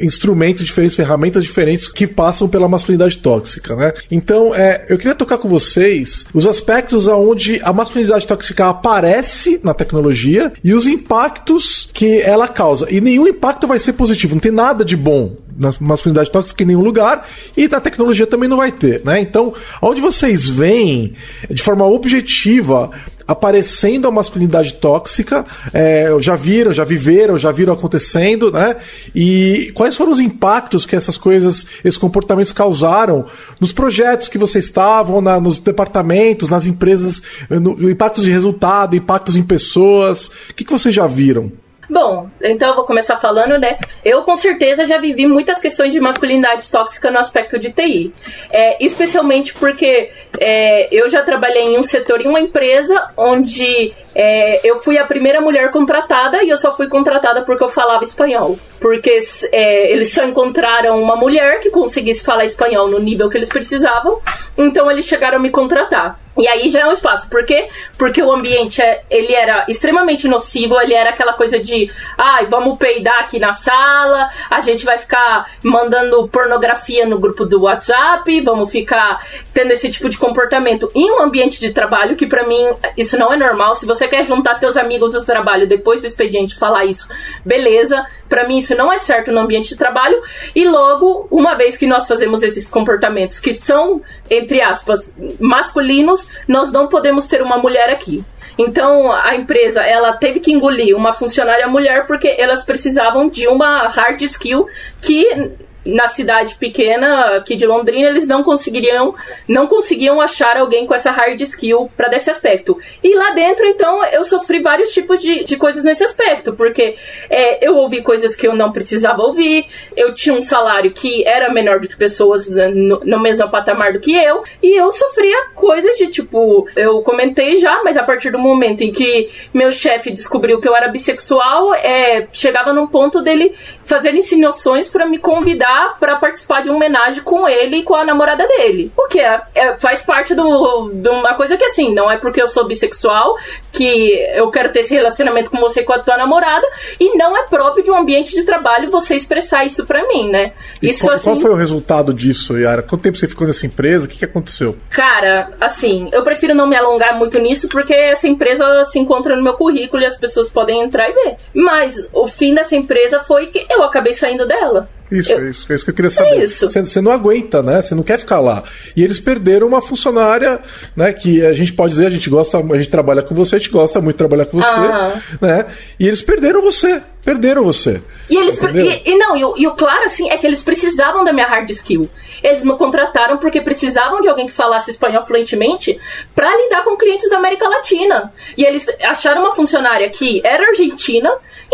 instrumentos diferentes, ferramentas diferentes que passam pela masculinidade tóxica, né? Então, é, eu queria tocar com vocês os aspectos aonde a masculinidade tóxica aparece na tecnologia e os impactos que ela causa. E nenhum impacto vai ser positivo, não tem nada de bom na masculinidade tóxica em nenhum lugar e na tecnologia também não vai ter, né? Então, onde vocês veem de forma objetiva aparecendo a masculinidade tóxica, é, já viram, já viveram, já viram acontecendo, né? E quais foram os impactos que essas coisas, esses comportamentos causaram nos projetos que vocês estavam, na, nos departamentos, nas empresas, no, impactos de resultado, impactos em pessoas, o que, que vocês já viram? Bom, então eu vou começar falando, né? Eu com certeza já vivi muitas questões de masculinidade tóxica no aspecto de TI. É, especialmente porque é, eu já trabalhei em um setor, em uma empresa, onde é, eu fui a primeira mulher contratada e eu só fui contratada porque eu falava espanhol. Porque é, eles só encontraram uma mulher que conseguisse falar espanhol no nível que eles precisavam, então eles chegaram a me contratar. E aí já é um espaço. Por quê? Porque o ambiente é, ele era extremamente nocivo, ele era aquela coisa de ai, ah, vamos peidar aqui na sala, a gente vai ficar mandando pornografia no grupo do WhatsApp, vamos ficar tendo esse tipo de comportamento em um ambiente de trabalho, que para mim isso não é normal. Se você quer juntar teus amigos do trabalho depois do expediente falar isso, beleza. Para mim isso não é certo no ambiente de trabalho. E logo, uma vez que nós fazemos esses comportamentos que são, entre aspas, masculinos, nós não podemos ter uma mulher aqui. Então a empresa ela teve que engolir uma funcionária mulher porque elas precisavam de uma hard skill que na cidade pequena aqui de Londrina eles não conseguiriam não conseguiam achar alguém com essa hard skill para desse aspecto. E lá dentro então eu sofri vários tipos de, de coisas nesse aspecto porque é, eu ouvi coisas que eu não precisava ouvir eu tinha um salário que era menor do que pessoas no, no mesmo patamar do que eu e eu sofria coisas de tipo eu comentei já mas a partir do momento em que meu chefe descobriu que eu era bissexual é, chegava num ponto dele fazer insinuações para me convidar para participar de uma homenagem com ele e com a namorada dele. Porque é, é, faz parte do, de uma coisa que assim, não é porque eu sou bissexual que eu quero ter esse relacionamento com você e com a tua namorada e não é próprio de um ambiente de trabalho você expressar isso para mim, né? E isso qual, assim, qual foi o resultado disso, Yara? Quanto tempo você ficou nessa empresa? O que, que aconteceu? Cara, assim, eu prefiro não me alongar muito nisso porque essa empresa se encontra no meu currículo e as pessoas podem entrar e ver. Mas o fim dessa empresa foi que eu acabei saindo dela. Isso, eu... é isso, é isso que eu queria saber. É isso. Você, você, não aguenta, né? Você não quer ficar lá. E eles perderam uma funcionária, né? Que a gente pode dizer, a gente gosta, a gente trabalha com você, a gente gosta muito de trabalhar com você, ah. né? E eles perderam você. Perderam você. E eles. E, e, não, e, e o claro, assim, é que eles precisavam da minha hard skill. Eles me contrataram porque precisavam de alguém que falasse espanhol fluentemente para lidar com clientes da América Latina. E eles acharam uma funcionária que era argentina,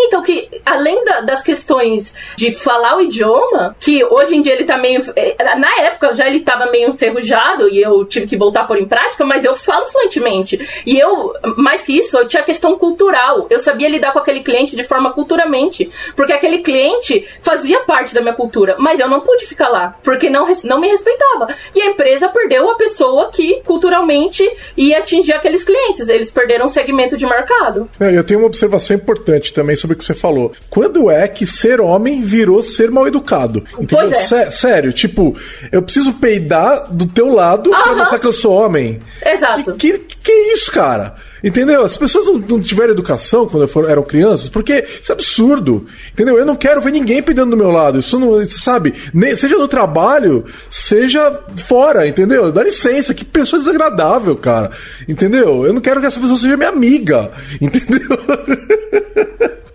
então, que além da, das questões de falar o idioma, que hoje em dia ele tá meio. Eh, na época já ele tava meio enferrujado e eu tive que voltar por em prática, mas eu falo fluentemente. E eu, mais que isso, eu tinha questão cultural. Eu sabia lidar com aquele cliente de forma culturalmente. Porque aquele cliente fazia parte da minha cultura, mas eu não pude ficar lá, porque não, não me respeitava. E a empresa perdeu a pessoa que culturalmente ia atingir aqueles clientes. Eles perderam um segmento de mercado. É, eu tenho uma observação importante também sobre sobre o que você falou. Quando é que ser homem virou ser mal educado? Entendeu? É. Sério, tipo, eu preciso peidar do teu lado uh -huh. pra mostrar que eu sou homem. Exato. Que, que, que é isso, cara? Entendeu? As pessoas não, não tiveram educação quando for, eram crianças, porque isso é absurdo. Entendeu? Eu não quero ver ninguém peidando do meu lado. Isso não, sabe? Nem, seja no trabalho, seja fora, entendeu? Dá licença, que pessoa desagradável, cara. Entendeu? Eu não quero que essa pessoa seja minha amiga. Entendeu?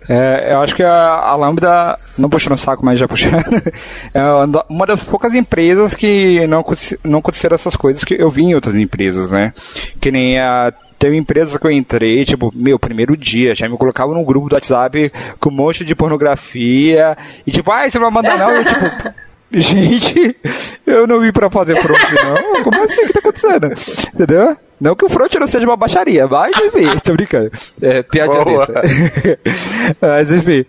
É, eu acho que a, a Lambda, não puxando o saco, mas já puxando, é uma das poucas empresas que não, não aconteceram essas coisas que eu vi em outras empresas, né? Que nem a Teve empresas que eu entrei, tipo, meu, primeiro dia, já me colocava num grupo do WhatsApp com um monte de pornografia, e tipo, ai, você vai mandar não? Eu, tipo, gente, eu não vim pra fazer front, não. Como assim? O que tá acontecendo? Entendeu? Não que o front não seja uma baixaria, mas enfim, tô brincando. É, piadinha mas enfim.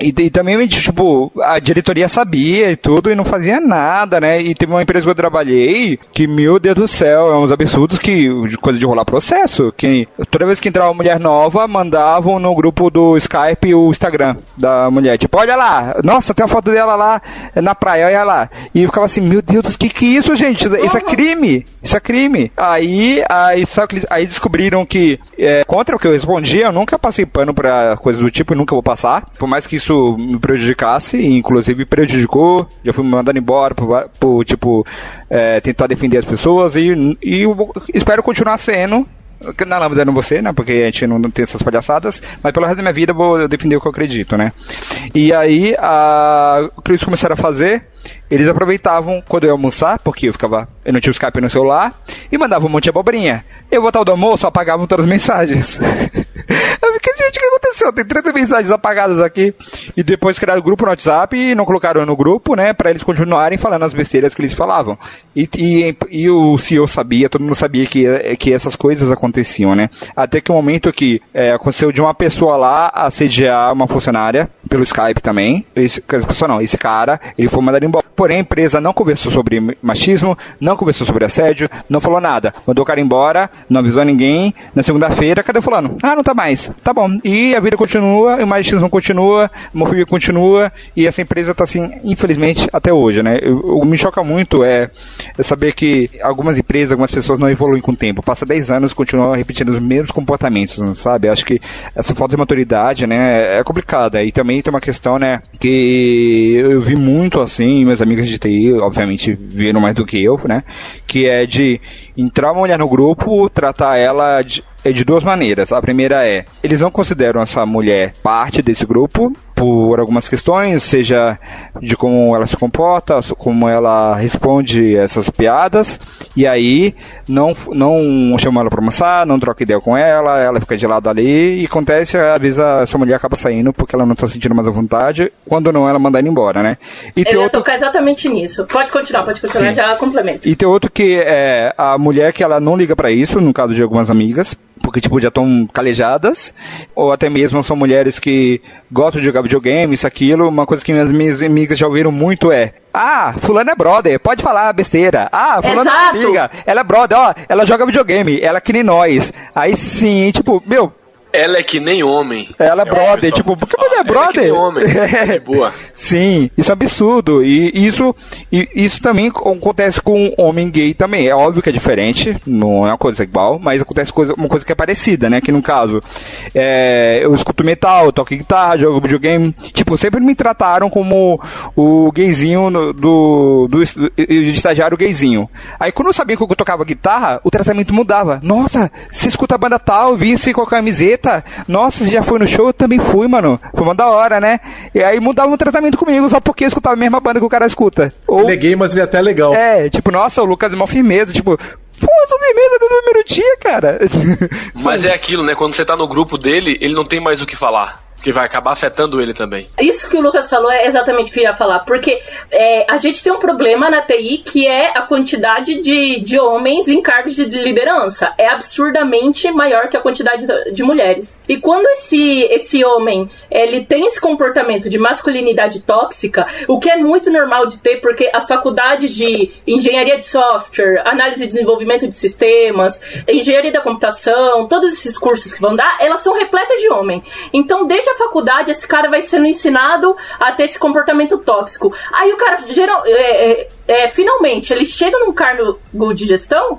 E, e, também, tipo, a diretoria sabia e tudo e não fazia nada, né? E teve uma empresa que eu trabalhei que, meu Deus do céu, é uns absurdos que, coisa de rolar processo. Que toda vez que entrava uma mulher nova, mandavam no grupo do Skype o Instagram da mulher. Tipo, olha lá, nossa, tem a foto dela lá na praia, olha lá. E eu ficava assim, meu Deus, que que é isso, gente? Isso é crime. Isso é crime. Aí, a aí, aí descobriram que, é, contra o que eu respondia, eu nunca passei pano pra coisas do tipo e nunca vou passar. Por mais que isso me prejudicasse, inclusive prejudicou, já fui me mandando embora por, por tipo, é, tentar defender as pessoas e, e espero continuar sendo na lâmpada não você, né? Porque a gente não, tem essas palhaçadas, mas pelo resto da minha vida eu vou defender o que eu acredito, né? E aí, a, o que eles começaram a fazer eles aproveitavam quando eu ia almoçar, porque eu ficava, eu não tinha o Skype no celular, e mandavam um monte de abobrinha. Eu voltava do almoço, apagavam todas as mensagens. eu fiquei, gente? Aconteceu? Tem 30 mensagens apagadas aqui. E depois criaram o grupo no WhatsApp e não colocaram no grupo, né? Pra eles continuarem falando as besteiras que eles falavam. E, e, e o CEO sabia, todo mundo sabia que, que essas coisas aconteciam, né? Até que o um momento que é, aconteceu de uma pessoa lá assediar uma funcionária pelo Skype também. Esse, pessoa não, esse cara, ele foi mandado embora. Porém, a empresa não conversou sobre machismo, não conversou sobre assédio, não falou nada. Mandou o cara embora, não avisou ninguém. Na segunda-feira, cadê fulano? Ah, não tá mais. Tá bom. E vida continua, o machismo continua, a homofobia continua, e essa empresa tá assim, infelizmente, até hoje, né? O que me choca muito é, saber que algumas empresas, algumas pessoas não evoluem com o tempo. Passa 10 anos e continuam repetindo os mesmos comportamentos, sabe? Acho que essa falta de maturidade, né, é complicada. E também tem uma questão, né, que eu vi muito assim, meus amigos de TI, obviamente, viram mais do que eu, né, que é de entrar uma mulher no grupo, tratar ela de, é de duas maneiras. A primeira é, eles não consideram essa mulher parte desse grupo, por algumas questões, seja de como ela se comporta, como ela responde essas piadas, e aí não, não chama ela para almoçar, não troca ideia com ela, ela fica de lado ali, e acontece, às vezes essa mulher acaba saindo porque ela não está sentindo mais a vontade, quando não ela manda ela embora, né? E Eu ia outro... tocar exatamente nisso. Pode continuar, pode continuar, Sim. já complemento. E tem outro que é a mulher que ela não liga para isso, no caso de algumas amigas, porque tipo já estão calejadas, ou até mesmo são mulheres que gostam de jogar videogame, isso, aquilo. Uma coisa que minhas, minhas amigas já ouviram muito é: ah, fulano é brother, pode falar besteira. Ah, fulano é amiga, ela é brother, ó, ela joga videogame, ela é que nem nós. Aí sim, tipo, meu, ela é que nem homem. Ela é, é brother, tipo, porque mulher é brother? Ela é que nem homem. É. boa. Sim, isso é absurdo. E isso, e isso também acontece com homem gay também. É óbvio que é diferente, não é uma coisa igual, mas acontece coisa, uma coisa que é parecida, né? Que no caso, é, eu escuto metal, toco guitarra, jogo videogame. Tipo, sempre me trataram como o gayzinho do, do, do, do estagiário gayzinho. Aí quando eu sabia que eu tocava guitarra, o tratamento mudava. Nossa, você escuta a banda tal, vi você com a camiseta Eita, nossa, você já foi no show? Eu também fui, mano. Foi uma da hora, né? E aí mudava o tratamento comigo só porque eu escutava a mesma banda que o cara escuta. Ou... Neguei, mas ele é até legal. É, tipo, nossa, o Lucas é mó firmeza, tipo, Pô, sou firmeza do primeiro dia, cara. Mas é aquilo, né? Quando você tá no grupo dele, ele não tem mais o que falar. Que vai acabar afetando ele também. Isso que o Lucas falou é exatamente o que eu ia falar. Porque é, a gente tem um problema na TI que é a quantidade de, de homens em cargos de liderança. É absurdamente maior que a quantidade de mulheres. E quando esse, esse homem ele tem esse comportamento de masculinidade tóxica, o que é muito normal de ter, porque as faculdades de engenharia de software, análise e desenvolvimento de sistemas, engenharia da computação, todos esses cursos que vão dar, elas são repletas de homem. Então, desde a faculdade, esse cara vai sendo ensinado a ter esse comportamento tóxico. Aí o cara, geral, é, é, é, finalmente, ele chega num cargo de gestão,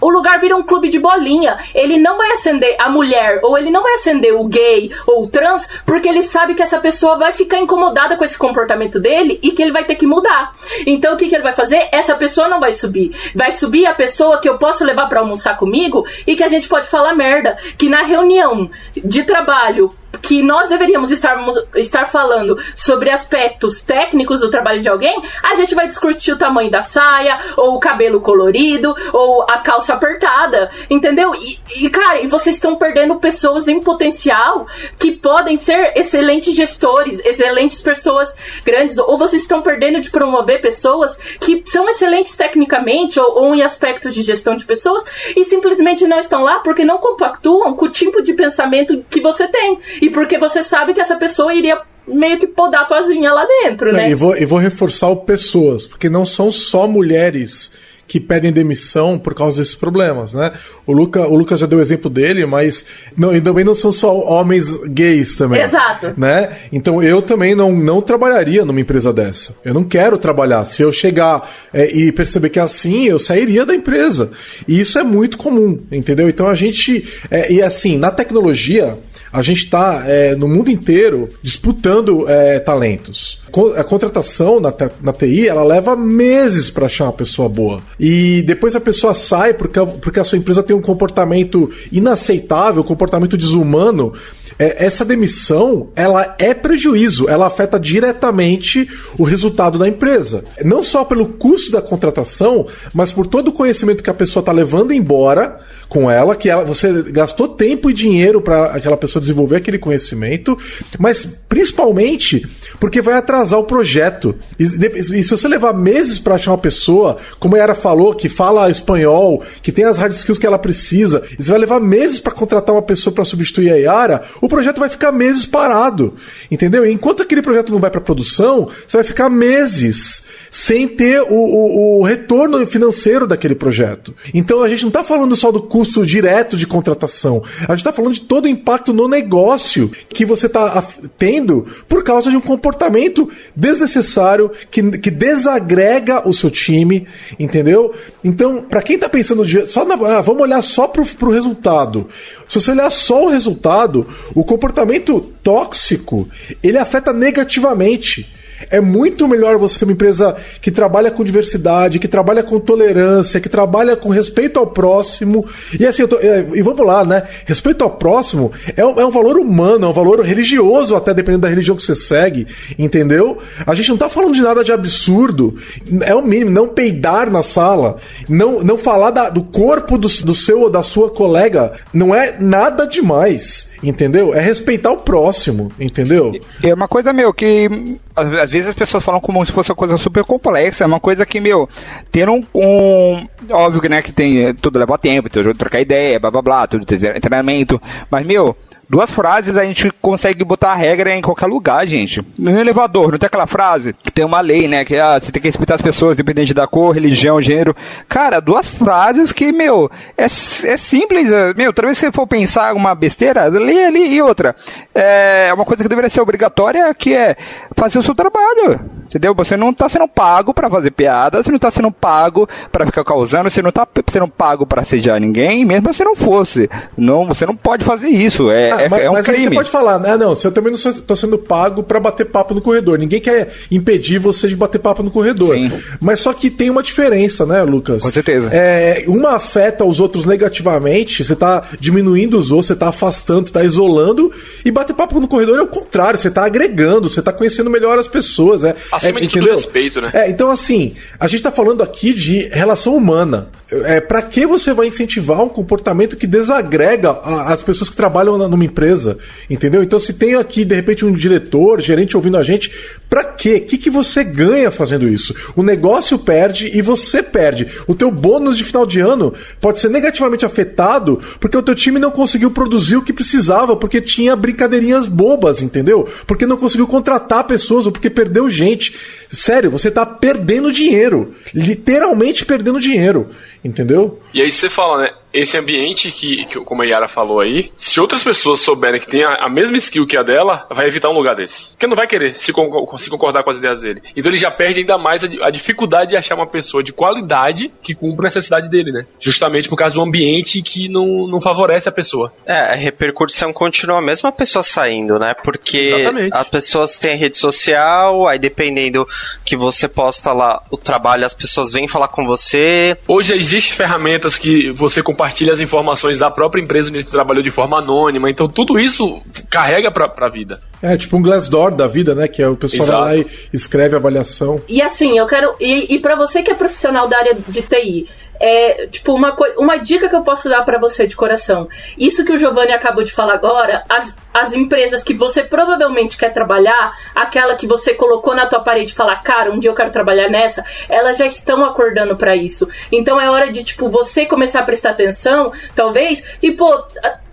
o lugar vira um clube de bolinha. Ele não vai acender a mulher, ou ele não vai acender o gay ou o trans, porque ele sabe que essa pessoa vai ficar incomodada com esse comportamento dele e que ele vai ter que mudar. Então o que, que ele vai fazer? Essa pessoa não vai subir. Vai subir a pessoa que eu posso levar para almoçar comigo e que a gente pode falar merda. Que na reunião de trabalho que nós deveríamos estar, falando sobre aspectos técnicos do trabalho de alguém, a gente vai discutir o tamanho da saia, ou o cabelo colorido, ou a calça apertada, entendeu? E, e cara, e vocês estão perdendo pessoas em potencial que podem ser excelentes gestores, excelentes pessoas grandes, ou vocês estão perdendo de promover pessoas que são excelentes tecnicamente, ou, ou em aspectos de gestão de pessoas, e simplesmente não estão lá porque não compactuam com o tipo de pensamento que você tem. E porque você sabe que essa pessoa iria meio que podar a tua lá dentro, né? E vou, e vou reforçar o pessoas, porque não são só mulheres que pedem demissão por causa desses problemas, né? O, Luca, o Lucas já deu o exemplo dele, mas não, e também não são só homens gays também. Exato. Né? Então eu também não, não trabalharia numa empresa dessa. Eu não quero trabalhar. Se eu chegar é, e perceber que é assim, eu sairia da empresa. E isso é muito comum, entendeu? Então a gente. É, e assim, na tecnologia, a gente está é, no mundo inteiro disputando é, talentos. A contratação na, na TI ela leva meses para achar uma pessoa boa. E depois a pessoa sai porque, porque a sua empresa tem um comportamento inaceitável, comportamento desumano. É, essa demissão ela é prejuízo, ela afeta diretamente o resultado da empresa. Não só pelo custo da contratação, mas por todo o conhecimento que a pessoa está levando embora com ela, que ela, você gastou tempo e dinheiro para aquela pessoa desenvolver aquele conhecimento, mas principalmente porque vai atrasar o projeto. E, e se você levar meses para achar uma pessoa, como a Yara falou, que fala espanhol, que tem as hard skills que ela precisa, e você vai levar meses para contratar uma pessoa para substituir a Yara, o projeto vai ficar meses parado. Entendeu? E enquanto aquele projeto não vai para produção, você vai ficar meses sem ter o, o, o, retorno financeiro daquele projeto. Então a gente não está falando só do custo direto de contratação, a gente está falando de todo o impacto no negócio que você está tendo por causa de um comportamento desnecessário que, que desagrega o seu time, entendeu? Então, para quem está pensando só na, ah, vamos olhar só para o resultado. Se você olhar só o resultado, o comportamento tóxico ele afeta negativamente. É muito melhor você ser uma empresa que trabalha com diversidade, que trabalha com tolerância, que trabalha com respeito ao próximo. E assim, tô, é, e vamos lá, né? Respeito ao próximo é um, é um valor humano, é um valor religioso, até dependendo da religião que você segue, entendeu? A gente não tá falando de nada de absurdo. É o mínimo, não peidar na sala, não, não falar da, do corpo do, do seu ou da sua colega, não é nada demais, entendeu? É respeitar o próximo, entendeu? É uma coisa, meu, que às vezes as pessoas falam como se fosse uma coisa super complexa, é uma coisa que, meu, ter um, um óbvio que, né, que tem, tudo leva tempo, então, trocar ideia, blá blá blá, tudo treinamento, mas, meu, Duas frases a gente consegue botar a regra em qualquer lugar, gente. No elevador, não tem aquela frase que tem uma lei, né? Que ah, você tem que respeitar as pessoas, independente da cor, religião, gênero. Cara, duas frases que, meu, é, é simples. É, meu, toda vez que você for pensar uma besteira, lê ali e outra. É uma coisa que deveria ser obrigatória, que é fazer o seu trabalho. Entendeu? Você não está sendo pago para fazer piada, você não está sendo pago para ficar causando, você não está sendo pago para assediar ninguém, mesmo se não fosse. Não, você não pode fazer isso. É, é, mas, é um mas crime. você pode falar, né? Não, eu também não estou sendo pago para bater papo no corredor. Ninguém quer impedir você de bater papo no corredor. Sim. Mas só que tem uma diferença, né, Lucas? Com certeza. É, uma afeta os outros negativamente, você está diminuindo os outros, você está afastando, está isolando, e bater papo no corredor é o contrário, você está agregando, você está conhecendo melhor as pessoas. É, é, de entendeu? respeito, né? É, então assim, a gente está falando aqui de relação humana. É, para que você vai incentivar um comportamento que desagrega a, as pessoas que trabalham numa empresa? Entendeu? Então, se tem aqui, de repente, um diretor, gerente ouvindo a gente, para quê? O que, que você ganha fazendo isso? O negócio perde e você perde. O teu bônus de final de ano pode ser negativamente afetado porque o teu time não conseguiu produzir o que precisava, porque tinha brincadeirinhas bobas, entendeu? Porque não conseguiu contratar pessoas ou porque perdeu gente. Sério, você tá perdendo dinheiro. Literalmente perdendo dinheiro. Entendeu? E aí você fala, né? esse ambiente que, que, como a Yara falou aí, se outras pessoas souberem que tem a, a, mesma skill que a dela, vai evitar um lugar desse. Porque não vai querer se, con se concordar com as ideias dele. Então ele já perde ainda mais a, a, dificuldade de achar uma pessoa de qualidade que cumpra a necessidade dele, né? Justamente por causa do ambiente que não, não favorece a pessoa. É, a repercussão continua a mesma pessoa saindo, né? Porque Exatamente. as pessoas têm rede social, aí dependendo que você posta lá o trabalho, as pessoas vêm falar com você. Hoje existem ferramentas que você compartilha as informações da própria empresa onde você trabalhou de forma anônima. Então tudo isso carrega pra, pra vida. É, tipo um Glassdoor da vida, né? Que é o pessoal vai lá e escreve a avaliação. E assim, eu quero. E, e para você que é profissional da área de TI, é, tipo, uma, uma dica que eu posso dar para você de coração. Isso que o Giovanni acabou de falar agora, as, as empresas que você provavelmente quer trabalhar, aquela que você colocou na tua parede e falar, cara, um dia eu quero trabalhar nessa, elas já estão acordando para isso. Então é hora de, tipo, você começar a prestar atenção, talvez, e, pô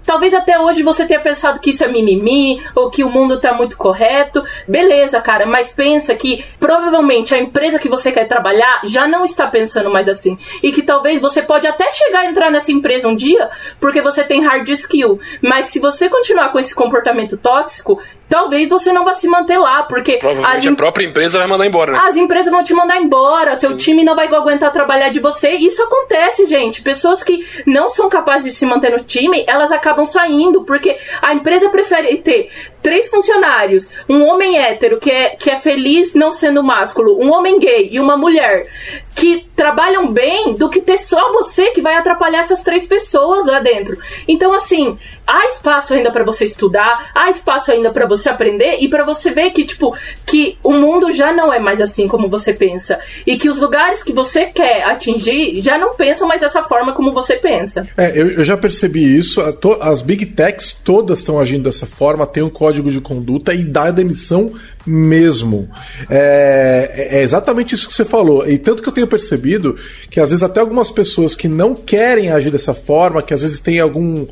Talvez até hoje você tenha pensado que isso é mimimi ou que o mundo tá muito correto. Beleza, cara, mas pensa que provavelmente a empresa que você quer trabalhar já não está pensando mais assim. E que talvez você pode até chegar a entrar nessa empresa um dia porque você tem hard skill. Mas se você continuar com esse comportamento tóxico, talvez você não vá se manter lá, porque Provavelmente a própria empresa vai mandar embora, né? As empresas vão te mandar embora, seu time não vai aguentar trabalhar de você. Isso acontece, gente. Pessoas que não são capazes de se manter no time, elas acabam saindo, porque a empresa prefere ter três funcionários, um homem hétero que é, que é feliz não sendo másculo, um homem gay e uma mulher que trabalham bem do que ter só você que vai atrapalhar essas três pessoas lá dentro. Então, assim, há espaço ainda para você estudar, há espaço ainda para você aprender e para você ver que, tipo, que o mundo já não é mais assim como você pensa. E que os lugares que você quer atingir já não pensam mais dessa forma como você pensa. É, eu, eu já percebi isso. As big techs todas estão agindo dessa forma, tem um código de conduta e dá demissão mesmo. É, é, exatamente isso que você falou. E tanto que eu tenho percebido que às vezes até algumas pessoas que não querem agir dessa forma, que às vezes tem algum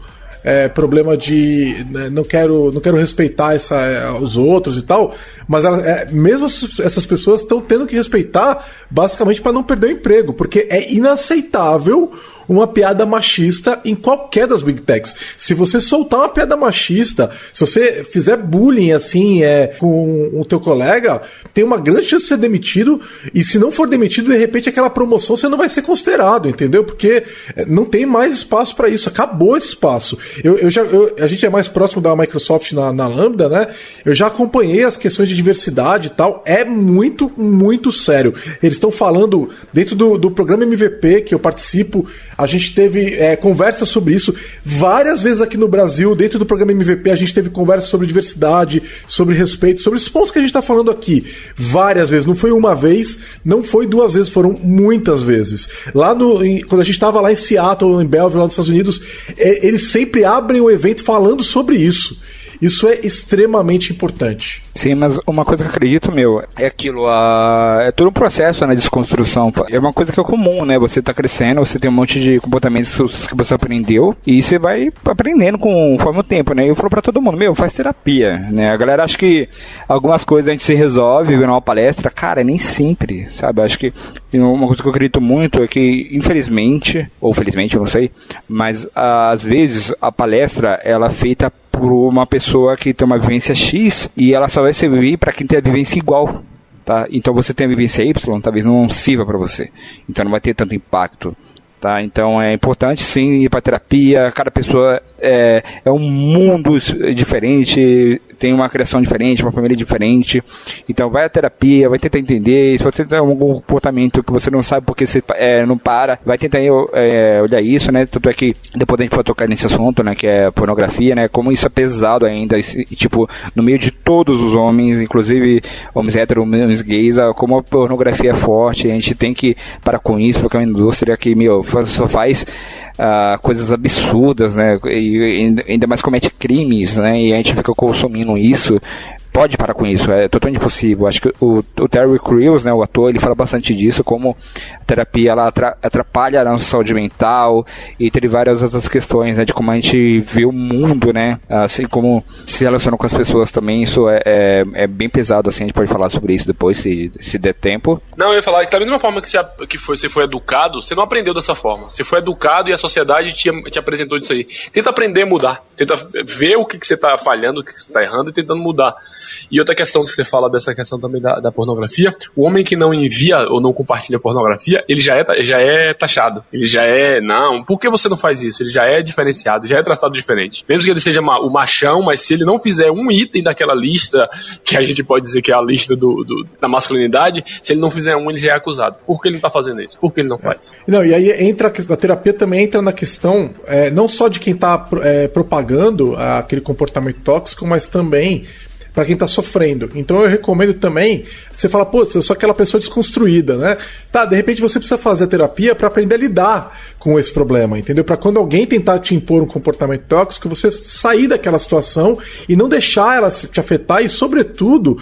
é, problema de né, não quero não quero respeitar essa, é, os outros e tal, mas ela, é, mesmo essas pessoas estão tendo que respeitar basicamente para não perder o emprego, porque é inaceitável uma piada machista em qualquer das big techs. Se você soltar uma piada machista, se você fizer bullying assim é, com o teu colega, tem uma grande chance de ser demitido. E se não for demitido, de repente aquela promoção você não vai ser considerado, entendeu? Porque é, não tem mais espaço para isso. Acabou esse espaço. Eu, eu já, eu, a gente é mais próximo da Microsoft na, na Lambda, né? Eu já acompanhei as questões de diversidade e tal. É muito, muito sério. Eles estão falando dentro do, do programa MVP que eu participo. A gente teve é, conversas sobre isso várias vezes aqui no Brasil, dentro do programa MVP, a gente teve conversas sobre diversidade, sobre respeito, sobre os pontos que a gente está falando aqui. Várias vezes, não foi uma vez, não foi duas vezes, foram muitas vezes. Lá no. Em, quando a gente estava lá em Seattle, em Belleville, lá nos Estados Unidos, é, eles sempre abrem o evento falando sobre isso. Isso é extremamente importante. Sim, mas uma coisa que eu acredito, meu, é aquilo, a... é todo um processo, né, de desconstrução. É uma coisa que é comum, né? Você tá crescendo, você tem um monte de comportamentos que você aprendeu e você vai aprendendo conforme o tempo, né? Eu falo pra todo mundo, meu, faz terapia, né? A galera acha que algumas coisas a gente se resolve vendo uma palestra. Cara, nem sempre, sabe? Acho que uma coisa que eu acredito muito é que, infelizmente, ou felizmente, eu não sei, mas às vezes a palestra, ela é feita por uma pessoa que tem uma vivência X e ela só vai servir para quem tem a vivência igual. Tá? Então você tem a vivência Y, talvez não sirva para você. Então não vai ter tanto impacto. Tá? Então é importante sim ir para terapia. Cada pessoa é, é um mundo diferente, tem uma criação diferente, uma família diferente. Então vai à terapia, vai tentar entender. Se você tem algum comportamento que você não sabe porque você é, não para, vai tentar é, olhar isso, né? Tanto é que depois a gente pode tocar nesse assunto, né? Que é pornografia, né? Como isso é pesado ainda. E, tipo, no meio de todos os homens, inclusive homens héteros, homens gays, como a pornografia é forte, a gente tem que parar com isso, porque é uma indústria que, meu, só faz uh, coisas absurdas, né? E ainda mais comete crimes, né? E a gente fica consumindo isso pode parar com isso, é totalmente possível. Acho que o, o Terry Crews, né, o ator, ele fala bastante disso, como a terapia ela atrapalha a nossa saúde mental e tem várias outras questões, né, de como a gente vê o mundo, né, assim como se relaciona com as pessoas também, isso é, é, é bem pesado, assim, a gente pode falar sobre isso depois, se, se der tempo. Não, eu ia falar que da mesma forma que você, que foi, você foi educado, você não aprendeu dessa forma. Você foi educado e a sociedade te, te apresentou disso aí. Tenta aprender a mudar, tenta ver o que, que você está falhando, o que, que você está errando e tentando mudar. E outra questão que você fala dessa questão também da, da, pornografia, o homem que não envia ou não compartilha pornografia, ele já é, já é taxado. Ele já é, não, por que você não faz isso? Ele já é diferenciado, já é tratado diferente. Mesmo que ele seja o machão, mas se ele não fizer um item daquela lista, que a gente pode dizer que é a lista do, do da masculinidade, se ele não fizer um, ele já é acusado. Por que ele não tá fazendo isso? Por que ele não faz? É. Não, e aí entra a terapia também entra na questão é, não só de quem tá é, propagando aquele comportamento tóxico, mas também para quem tá sofrendo. Então eu recomendo também, você fala, pô, eu sou aquela pessoa desconstruída, né? Tá, de repente você precisa fazer a terapia para aprender a lidar com esse problema, entendeu? Para quando alguém tentar te impor um comportamento tóxico, você sair daquela situação e não deixar ela te afetar e, sobretudo,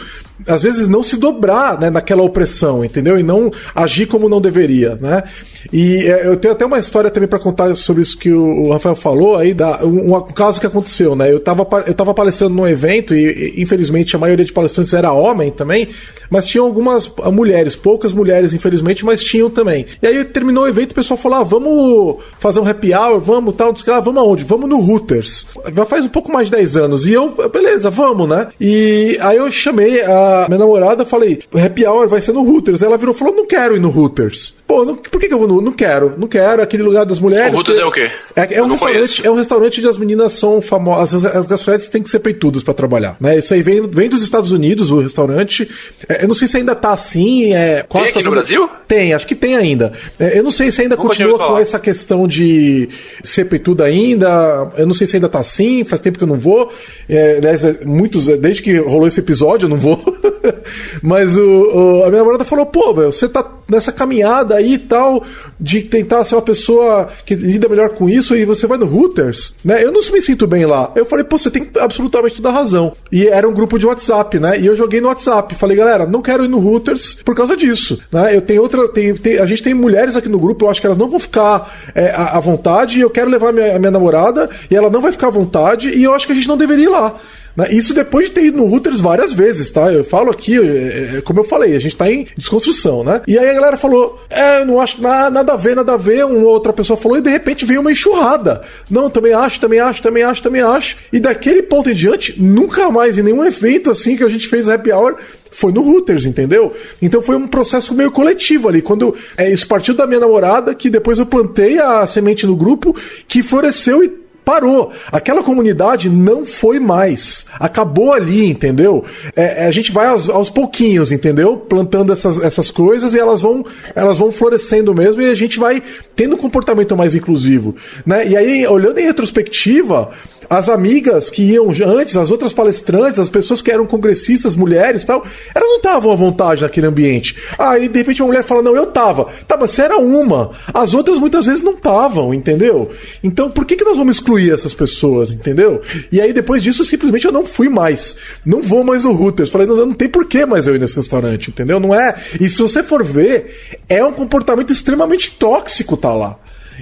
às vezes não se dobrar né, naquela opressão, entendeu? E não agir como não deveria, né? E é, eu tenho até uma história também para contar sobre isso que o, Rafael falou aí, da, um, um, caso que aconteceu, né? Eu estava eu tava palestrando num evento e, infelizmente, a maioria de palestrantes era homem também, mas tinham algumas mulheres, poucas mulheres, infelizmente, mas tinham também. E aí terminou o evento, o pessoal falou: ah, vamos fazer um happy hour, vamos tal, ah, vamos aonde? Vamos no Hooters. Já faz um pouco mais de 10 anos. E eu, beleza, vamos, né? E aí eu chamei a pra minha namorada, falei, happy hour vai ser no Hooters. Ela virou e falou, não quero ir no Hooters. Pô, não, por que, que eu vou no... Não quero, não quero. Aquele lugar das mulheres... O Hooters é o quê? É, é um restaurante, é um restaurante onde as meninas são famosas. As, as têm que ser peitudas pra trabalhar, né? Isso aí vem, vem dos Estados Unidos, o restaurante. É, eu não sei se ainda tá assim. É, tem aqui no Brasil? Tem, acho que tem ainda. É, eu não sei se ainda Nunca continua com essa questão de ser peituda ainda. Eu não sei se ainda tá assim, faz tempo que eu não vou. É, aliás, é, muitos, é, desde que rolou esse episódio, eu não vou. Mas o, o- a minha namorada falou: pô, meu, você tá nessa caminhada aí e tal, de tentar ser uma pessoa que lida melhor com isso e você vai no Hooters, né? Eu não me sinto bem lá. Eu falei, pô, você tem absolutamente toda a razão. E era um grupo de WhatsApp, né? E eu joguei no WhatsApp. Falei, galera, não quero ir no Hooters por causa disso, né? Eu tenho outra. tem- tem- a gente tem mulheres aqui no grupo, eu acho que elas não vão ficar é, à, à vontade. E eu quero levar a minha, a minha namorada e ela não vai ficar à vontade. E eu acho que a gente não deveria ir lá. Né? Isso depois de ter ido no Hooters várias vezes, tá? Eu falo aqui, é, é, como eu falei, a gente tá em desconstrução, né? E aí a galera falou: É, eu não acho na- nada a ver, nada a ver. Uma outra pessoa falou, e de repente veio uma enxurrada. Não, também acho, também acho, também acho, também acho. E daquele ponto em diante, nunca mais em nenhum evento assim que a gente fez happy hour. Foi no Hooters, entendeu? Então foi um processo meio coletivo ali. Quando é, isso partiu da minha namorada, que depois eu plantei a semente no grupo, que floresceu e parou. Aquela comunidade não foi mais. Acabou ali, entendeu? É, é, a gente vai aos, aos pouquinhos, entendeu? Plantando essas, essas coisas e elas vão, elas vão florescendo mesmo e a gente vai tendo um comportamento mais inclusivo. Né? E aí, olhando em retrospectiva, as amigas que iam antes, as outras palestrantes, as pessoas que eram congressistas, mulheres tal, elas não estavam à vontade naquele ambiente. Aí, de repente, uma mulher fala: Não, eu tava. Tá, mas você era uma. As outras muitas vezes não estavam, entendeu? Então, por que, que nós vamos excluir essas pessoas, entendeu? E aí, depois disso, simplesmente eu não fui mais. Não vou mais no Hooters. Falei: Não, não tem por que mais eu ir nesse restaurante, entendeu? Não é. E se você for ver, é um comportamento extremamente tóxico tá lá.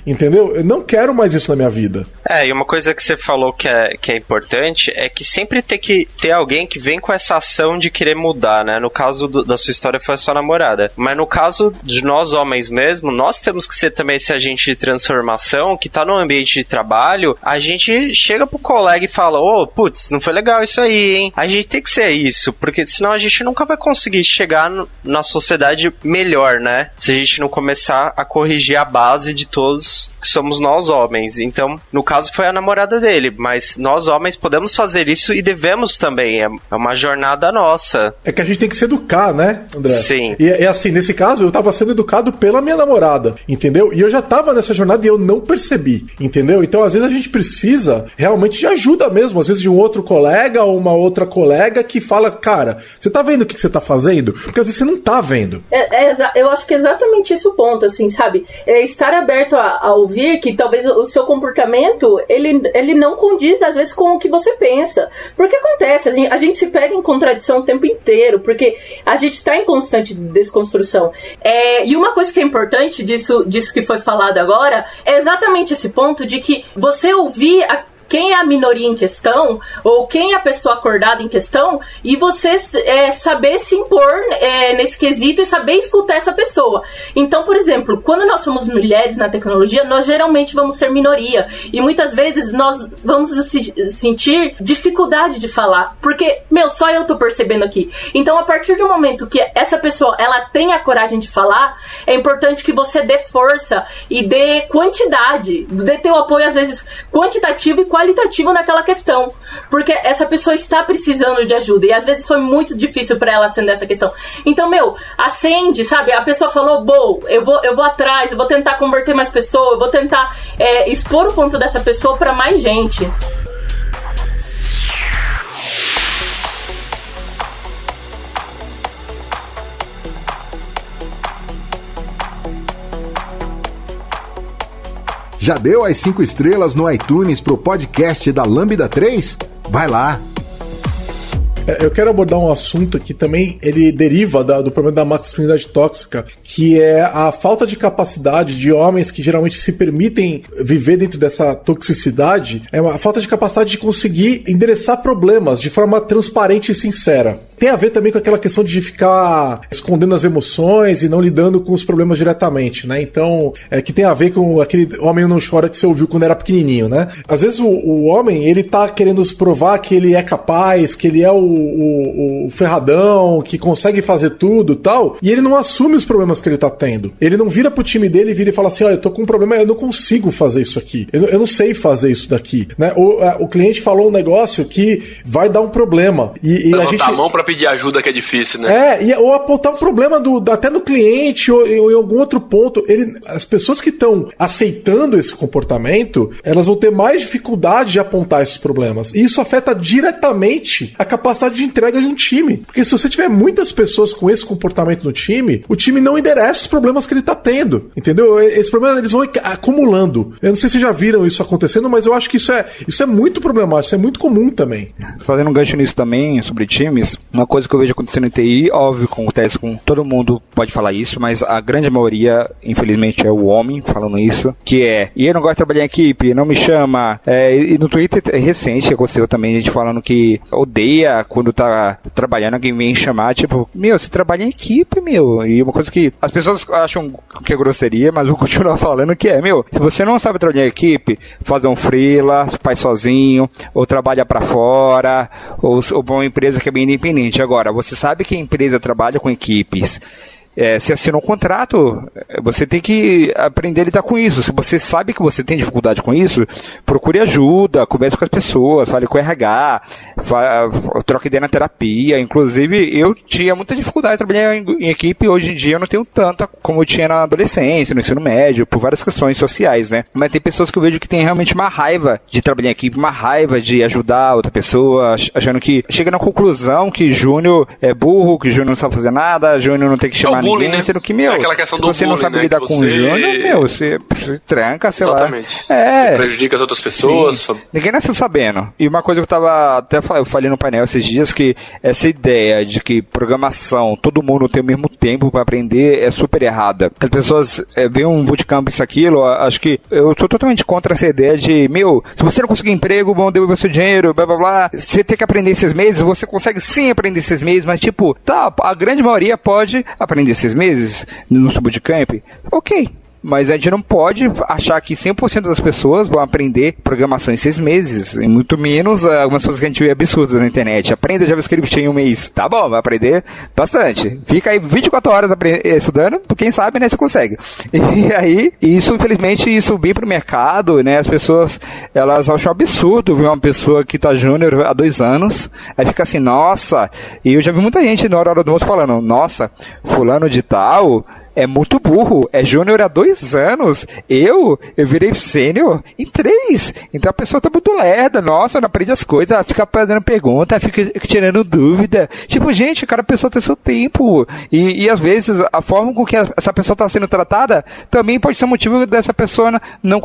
Entendeu? Eu não quero mais isso na minha vida. É, e uma coisa que você falou que é, que é importante é que sempre tem que ter alguém que vem com essa ação de querer mudar, né? No caso do- da sua história foi a sua namorada. Mas no caso de nós homens mesmo, nós temos que ser também esse agente de transformação que tá no ambiente de trabalho, a gente chega pro colega e fala, ô, putz, não foi legal isso aí, hein? A gente tem que ser isso, porque senão a gente nunca vai conseguir chegar no- na sociedade melhor, né? Se a gente não começar a corrigir a base de todos que somos nós homens. Então, no caso foi a namorada dele, mas nós homens podemos fazer isso e devemos também. É é uma jornada nossa. É que a gente tem que se educar, né, André? Sim. E é assim, nesse caso, eu tava sendo educado pela minha namorada, entendeu? E eu já tava nessa jornada e eu não percebi, entendeu? Então, às vezes, a gente precisa realmente de ajuda mesmo, às vezes de um outro colega ou uma outra colega que fala, cara, você tá vendo o que você tá fazendo? Porque às vezes você não tá vendo. É, é eu acho que é exatamente esse o ponto, assim, sabe? É estar aberto a, a ouvir que talvez o seu comportamento, ele, ele não condiz, às vezes, com o que você pensa. Porque acontece, a gente, a gente se pega em contradição o tempo inteiro, porque a gente está em constante desconstrução. É, e uma coisa que é importante disso, disso que foi falado agora, é exatamente esse ponto de que você ouvir a quem é a minoria em questão, ou quem é a pessoa acordada em questão, e você é, saber se impor é, nesse quesito e saber escutar essa pessoa. Então, por exemplo, quando nós somos mulheres na tecnologia, nós geralmente vamos ser minoria. E muitas vezes nós vamos se- sentir dificuldade de falar. Porque, meu, só eu tô percebendo aqui. Então, a partir do momento que essa pessoa ela tem a coragem de falar, é importante que você dê força e dê quantidade, dê teu apoio, às vezes, quantitativo e qualitativo naquela questão. Porque essa pessoa está precisando de ajuda. E às vezes foi muito difícil para ela acender essa questão. Então, meu, acende, sabe? A pessoa falou, bom, eu vou, eu vou atrás, eu vou tentar converter mais pessoas, eu vou tentar é, expor o ponto dessa pessoa para mais gente. Já deu as cinco estrelas no iTunes pro podcast da Lambda 3? Vai lá! É, Eu quero abordar um assunto que também ele deriva da- do problema da masculinidade tóxica, que é a falta de capacidade de homens que geralmente se permitem viver dentro dessa toxicidade, é uma falta de capacidade de conseguir endereçar problemas de forma transparente e sincera. Tem a ver também com aquela questão de ficar escondendo as emoções e não lidando com os problemas diretamente, né? Então, é que tem a ver com aquele homem não chora que você ouviu quando era pequenininho, né? Às vezes o, o homem, ele tá querendo provar que ele é capaz, que ele é o, o, o ferradão, que consegue fazer tudo tal, e ele não assume os problemas que ele tá tendo. Ele não vira pro time dele e vira e fala assim: olha, eu tô com um problema, eu não consigo fazer isso aqui. Eu, eu não sei fazer isso daqui. Né? O, a, o cliente falou um negócio que vai dar um problema. E, e a gente. a mão pra pedir ajuda que é difícil, né? É, e, ou apontar um problema do, até no cliente ou, ou em algum outro ponto. Ele, as pessoas que estão aceitando esse comportamento, elas vão ter mais dificuldade de apontar esses problemas. E isso afeta diretamente a capacidade de entrega de um time. Porque se você tiver muitas pessoas com esse comportamento no time, o time não endereça os problemas que ele tá tendo. Entendeu? Esses problemas eles vão acumulando. Eu não sei se já viram isso acontecendo, mas eu acho que isso é, isso é muito problemático, isso é muito comum também. Fazendo um gancho nisso também, sobre times, uma coisa que eu vejo acontecendo em TI, óbvio, acontece com todo mundo pode falar isso, mas a grande maioria, infelizmente, é o homem falando isso, que é, e eu não gosto de trabalhar em equipe, não me chama. É, e no Twitter é recente aconteceu também gente falando que odeia quando tá trabalhando, alguém vem chamar, tipo, meu, você trabalha em equipe, meu. E uma coisa que as pessoas acham que é grosseria, mas vou continuar falando que é, meu, se você não sabe trabalhar em equipe, fazer um freela, faz sozinho, ou trabalha para fora, ou, ou uma empresa que é bem independente. Agora, você sabe que a empresa trabalha com equipes é, se assinou um contrato, você tem que aprender a lidar com isso. Se você sabe que você tem dificuldade com isso, procure ajuda, converse com as pessoas, fale com o RH, troque ideia na terapia. Inclusive, eu tinha muita dificuldade de trabalhar em, em, equipe, hoje em dia eu não tenho tanta como eu tinha na adolescência, no ensino médio, por várias questões sociais, né? Mas tem pessoas que eu vejo que tem realmente uma raiva de trabalhar em equipe, uma raiva de ajudar outra pessoa, achando que chega na conclusão que Júnior é burro, que Júnior não sabe fazer nada, Júnior não tem que chamar bullying, ninguém, né? sendo que, meu, aquela questão do você bullying, não sabe né? lidar com o Júnior, meu, você, você tranca, sei Exatamente. lá. É. Você prejudica as outras pessoas. Sim. Ninguém nasceu sabendo. E uma coisa que eu tava, até eu falei no painel esses dias, que essa ideia de que programação, todo mundo tem o mesmo tempo para aprender é super errada. As pessoas é, veem um bootcamp isso aquilo, acho que eu sou totalmente contra essa ideia de, meu, se você não conseguir emprego, vão devolver seu dinheiro, blá blá blá, você tem que aprender esses meses, você consegue sim aprender esses meses, mas tipo, tá, a grande maioria pode aprender esses meses no Subbootcamp, ok. Mas a gente não pode achar que 100% das pessoas vão aprender programação em seis meses. E muito menos algumas coisas que a gente vê absurdas na internet. Aprenda JavaScript em um mês. Tá bom, vai aprender bastante. Fica aí 24 horas estudando, quem sabe, né, você consegue. E aí, isso, infelizmente, isso vem pro mercado, né, as pessoas, elas acham absurdo ver uma pessoa que tá júnior há dois anos, aí fica assim, nossa, e eu já vi muita gente na hora do almoço falando, nossa, fulano de tal é muito burro. É júnior há dois anos. Eu, eu virei sênior em três. Então a pessoa tá muito lerda. Nossa, não aprende as coisas. Ela fica fazendo pergunta, fica tirando dúvida. Tipo, gente, cada pessoa tem seu tempo. E, e às vezes a forma com que essa pessoa está sendo tratada também pode ser motivo dessa pessoa não,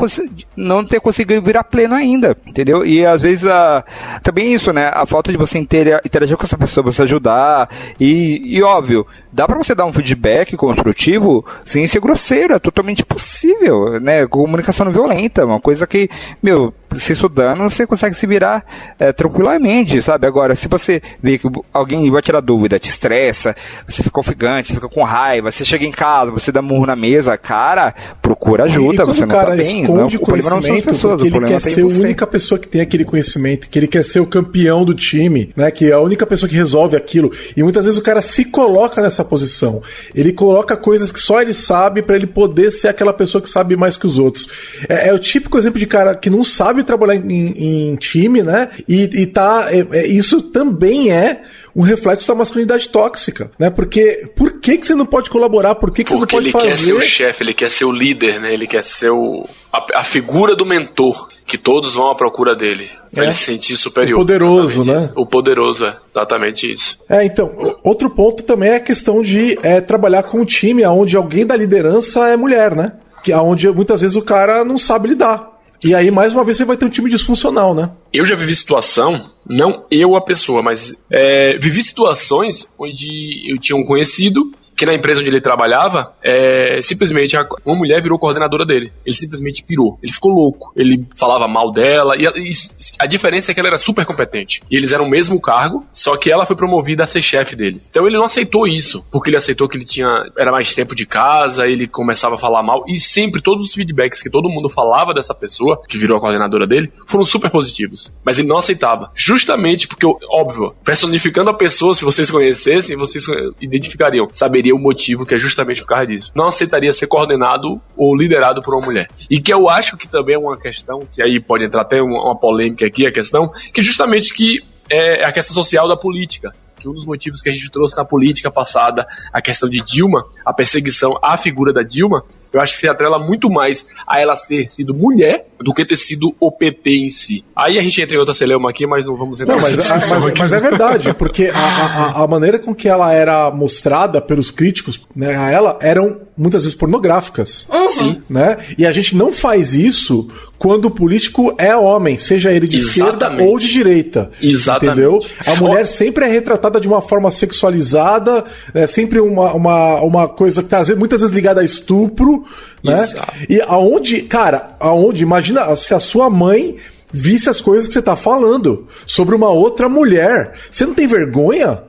não ter conseguido virar pleno ainda. Entendeu? E às vezes a, também isso, né? A falta de você interagir com essa pessoa, você ajudar. E, e óbvio, dá para você dar um feedback construtivo sem ser grosseiro, é totalmente possível, né? Comunicação não violenta, uma coisa que, meu, se estudando você consegue se virar é, tranquilamente, sabe? Agora, se você vê que alguém vai tirar dúvida, te estressa, você fica ofegante, você fica com raiva, você chega em casa, você dá murro na mesa, cara, procura ajuda, você não tá bem. Não, o problema não são as pessoas, o problema ele quer ser a única pessoa que tem aquele conhecimento, que ele quer ser o campeão do time, né? Que é a única pessoa que resolve aquilo. E muitas vezes o cara se coloca nessa posição. Ele coloca coisas que só ele sabe para ele poder ser aquela pessoa que sabe mais que os outros. É, é, o típico exemplo de cara que não sabe trabalhar em, em time, né? E, e tá. É, é, isso também é um reflexo da masculinidade tóxica, né? Porque por que, que você não pode colaborar? Por que, que você não pode fazer? Ele quer ser o chefe, ele quer ser o líder, né? Ele quer ser o, a, a figura do mentor que todos vão à procura dele. Pra é. ele se sentir superior. O poderoso, né? O poderoso, é. Exatamente isso. É, então, outro ponto também é a questão de é, trabalhar com um time onde alguém da liderança é mulher, né? Que é onde muitas vezes o cara não sabe lidar. E aí, mais uma vez, você vai ter um time disfuncional, né? Eu já vivi situação, não eu a pessoa, mas é, vivi situações onde eu tinha um conhecido que na empresa onde ele trabalhava, é, simplesmente uma mulher virou coordenadora dele. Ele simplesmente pirou. Ele ficou louco. Ele falava mal dela. E a, e a diferença é que ela era super competente. E eles eram o mesmo cargo, só que ela foi promovida a ser chefe deles. Então ele não aceitou isso, porque ele aceitou que ele tinha era mais tempo de casa, ele começava a falar mal. E sempre todos os feedbacks que todo mundo falava dessa pessoa, que virou a coordenadora dele, foram super positivos. Mas ele não aceitava. Justamente porque, óbvio, personificando a pessoa, se vocês conhecessem, vocês identificariam, saberiam o motivo que é justamente por causa disso. Não aceitaria ser coordenado ou liderado por uma mulher. E que eu acho que também é uma questão, que aí pode entrar até uma polêmica aqui, a questão, que justamente que é a questão social da política que um dos motivos que a gente trouxe na política passada, a questão de Dilma, a perseguição à figura da Dilma, eu acho que se atrela muito mais a ela ser sido mulher do que ter sido o PT em si. Aí a gente entra em outra celeuma aqui, mas não vamos entrar não, mas, mas, mas, é verdade, porque a, a, a, maneira com que ela era mostrada pelos críticos né, a ela eram muitas vezes pornográficas. Uhum. Sim. Né? E a gente não faz isso quando o político é homem, seja ele de Exatamente. esquerda ou de direita. Exatamente. Entendeu? A mulher sempre é retratada de uma forma sexualizada, é sempre uma, uma, uma coisa que tá muitas vezes ligada a estupro, né? Exato. E aonde, cara, aonde, imagina se a sua mãe visse as coisas que você tá falando sobre uma outra mulher. Você não tem vergonha?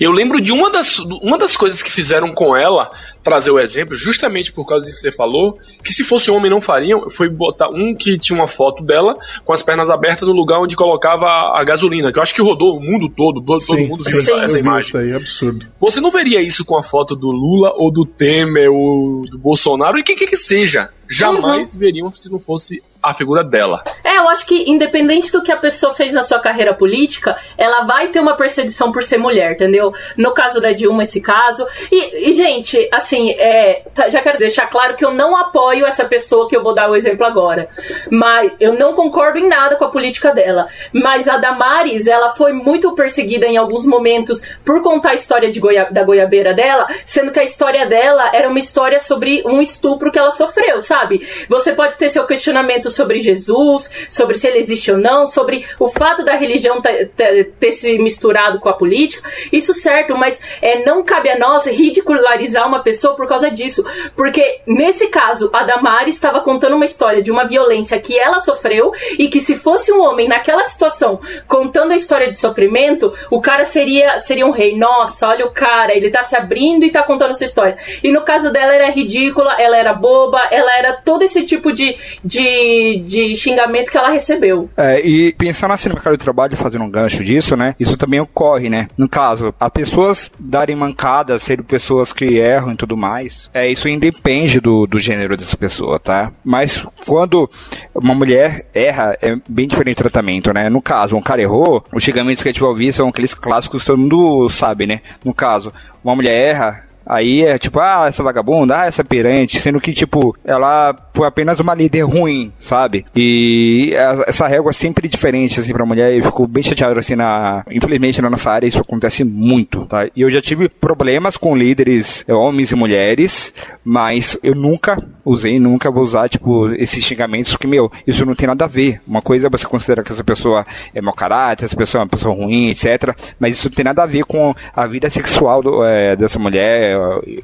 Eu lembro de uma das, uma das coisas que fizeram com ela trazer o exemplo, justamente por causa disso que você falou, que se fosse homem não fariam, foi botar um que tinha uma foto dela com as pernas abertas no lugar onde colocava a gasolina, que eu acho que rodou o mundo todo, todo, sim, mundo viu essa, essa imagem. Isso aí, absurdo. Você não veria isso com a foto do Lula ou do Temer ou do Bolsonaro e quem quer que seja. Jamais uhum. veriam se não fosse a figura dela. É, eu acho que independente do que a pessoa fez na sua carreira política, ela vai ter uma perseguição por ser mulher, entendeu? No caso da Dilma, esse caso. E, e gente, assim, é, tá, já quero deixar claro que eu não apoio essa pessoa que eu vou dar o exemplo agora. Mas eu não concordo em nada com a política dela. Mas a Damares, ela foi muito perseguida em alguns momentos por contar a história de Goia, da goiabeira dela, sendo que a história dela era uma história sobre um estupro que ela sofreu, sabe? Você pode ter seu questionamento sobre Jesus, sobre se ele existe ou não, sobre o fato da religião ter se misturado com a política. Isso certo, mas é, não cabe a nós ridicularizar uma pessoa por causa disso. Porque nesse caso, a Damares estava contando uma história de uma violência que ela sofreu e que se fosse um homem naquela situação contando a história de sofrimento, o cara seria, seria um rei. Nossa, olha o cara, ele tá se abrindo e tá contando essa história. E no caso dela era ridícula, ela era boba, ela era todo esse tipo de, de de, xingamento que ela recebeu. É, e pensando assim no mercado de trabalho, fazendo um gancho disso, né? Isso também ocorre, né? No caso, as pessoas darem mancadas, serem pessoas que erram e tudo mais, é, isso independe do, do gênero dessa pessoa, tá? Mas quando uma mulher erra, é bem diferente o tratamento, né? No caso, um cara errou, os xingamentos que a gente vai ouvir são aqueles clássicos que todo mundo sabe, né? No caso, uma mulher erra, Aí é tipo, ah, essa vagabunda, ah, essa pirante, sendo que, tipo, ela foi apenas uma líder ruim, sabe? E essa régua é sempre diferente, assim, pra mulher, e ficou bem chateado, assim, na... Infelizmente, na nossa área, isso acontece muito, tá? E eu já tive problemas com líderes, é, homens e mulheres, mas eu nunca usei, nunca vou usar, tipo, esses xingamentos, que, meu, isso não tem nada a ver. Uma coisa é você considerar que essa pessoa é mau caráter, essa pessoa é uma pessoa ruim, etc. Mas isso não tem nada a ver com a vida sexual do, é, dessa mulher,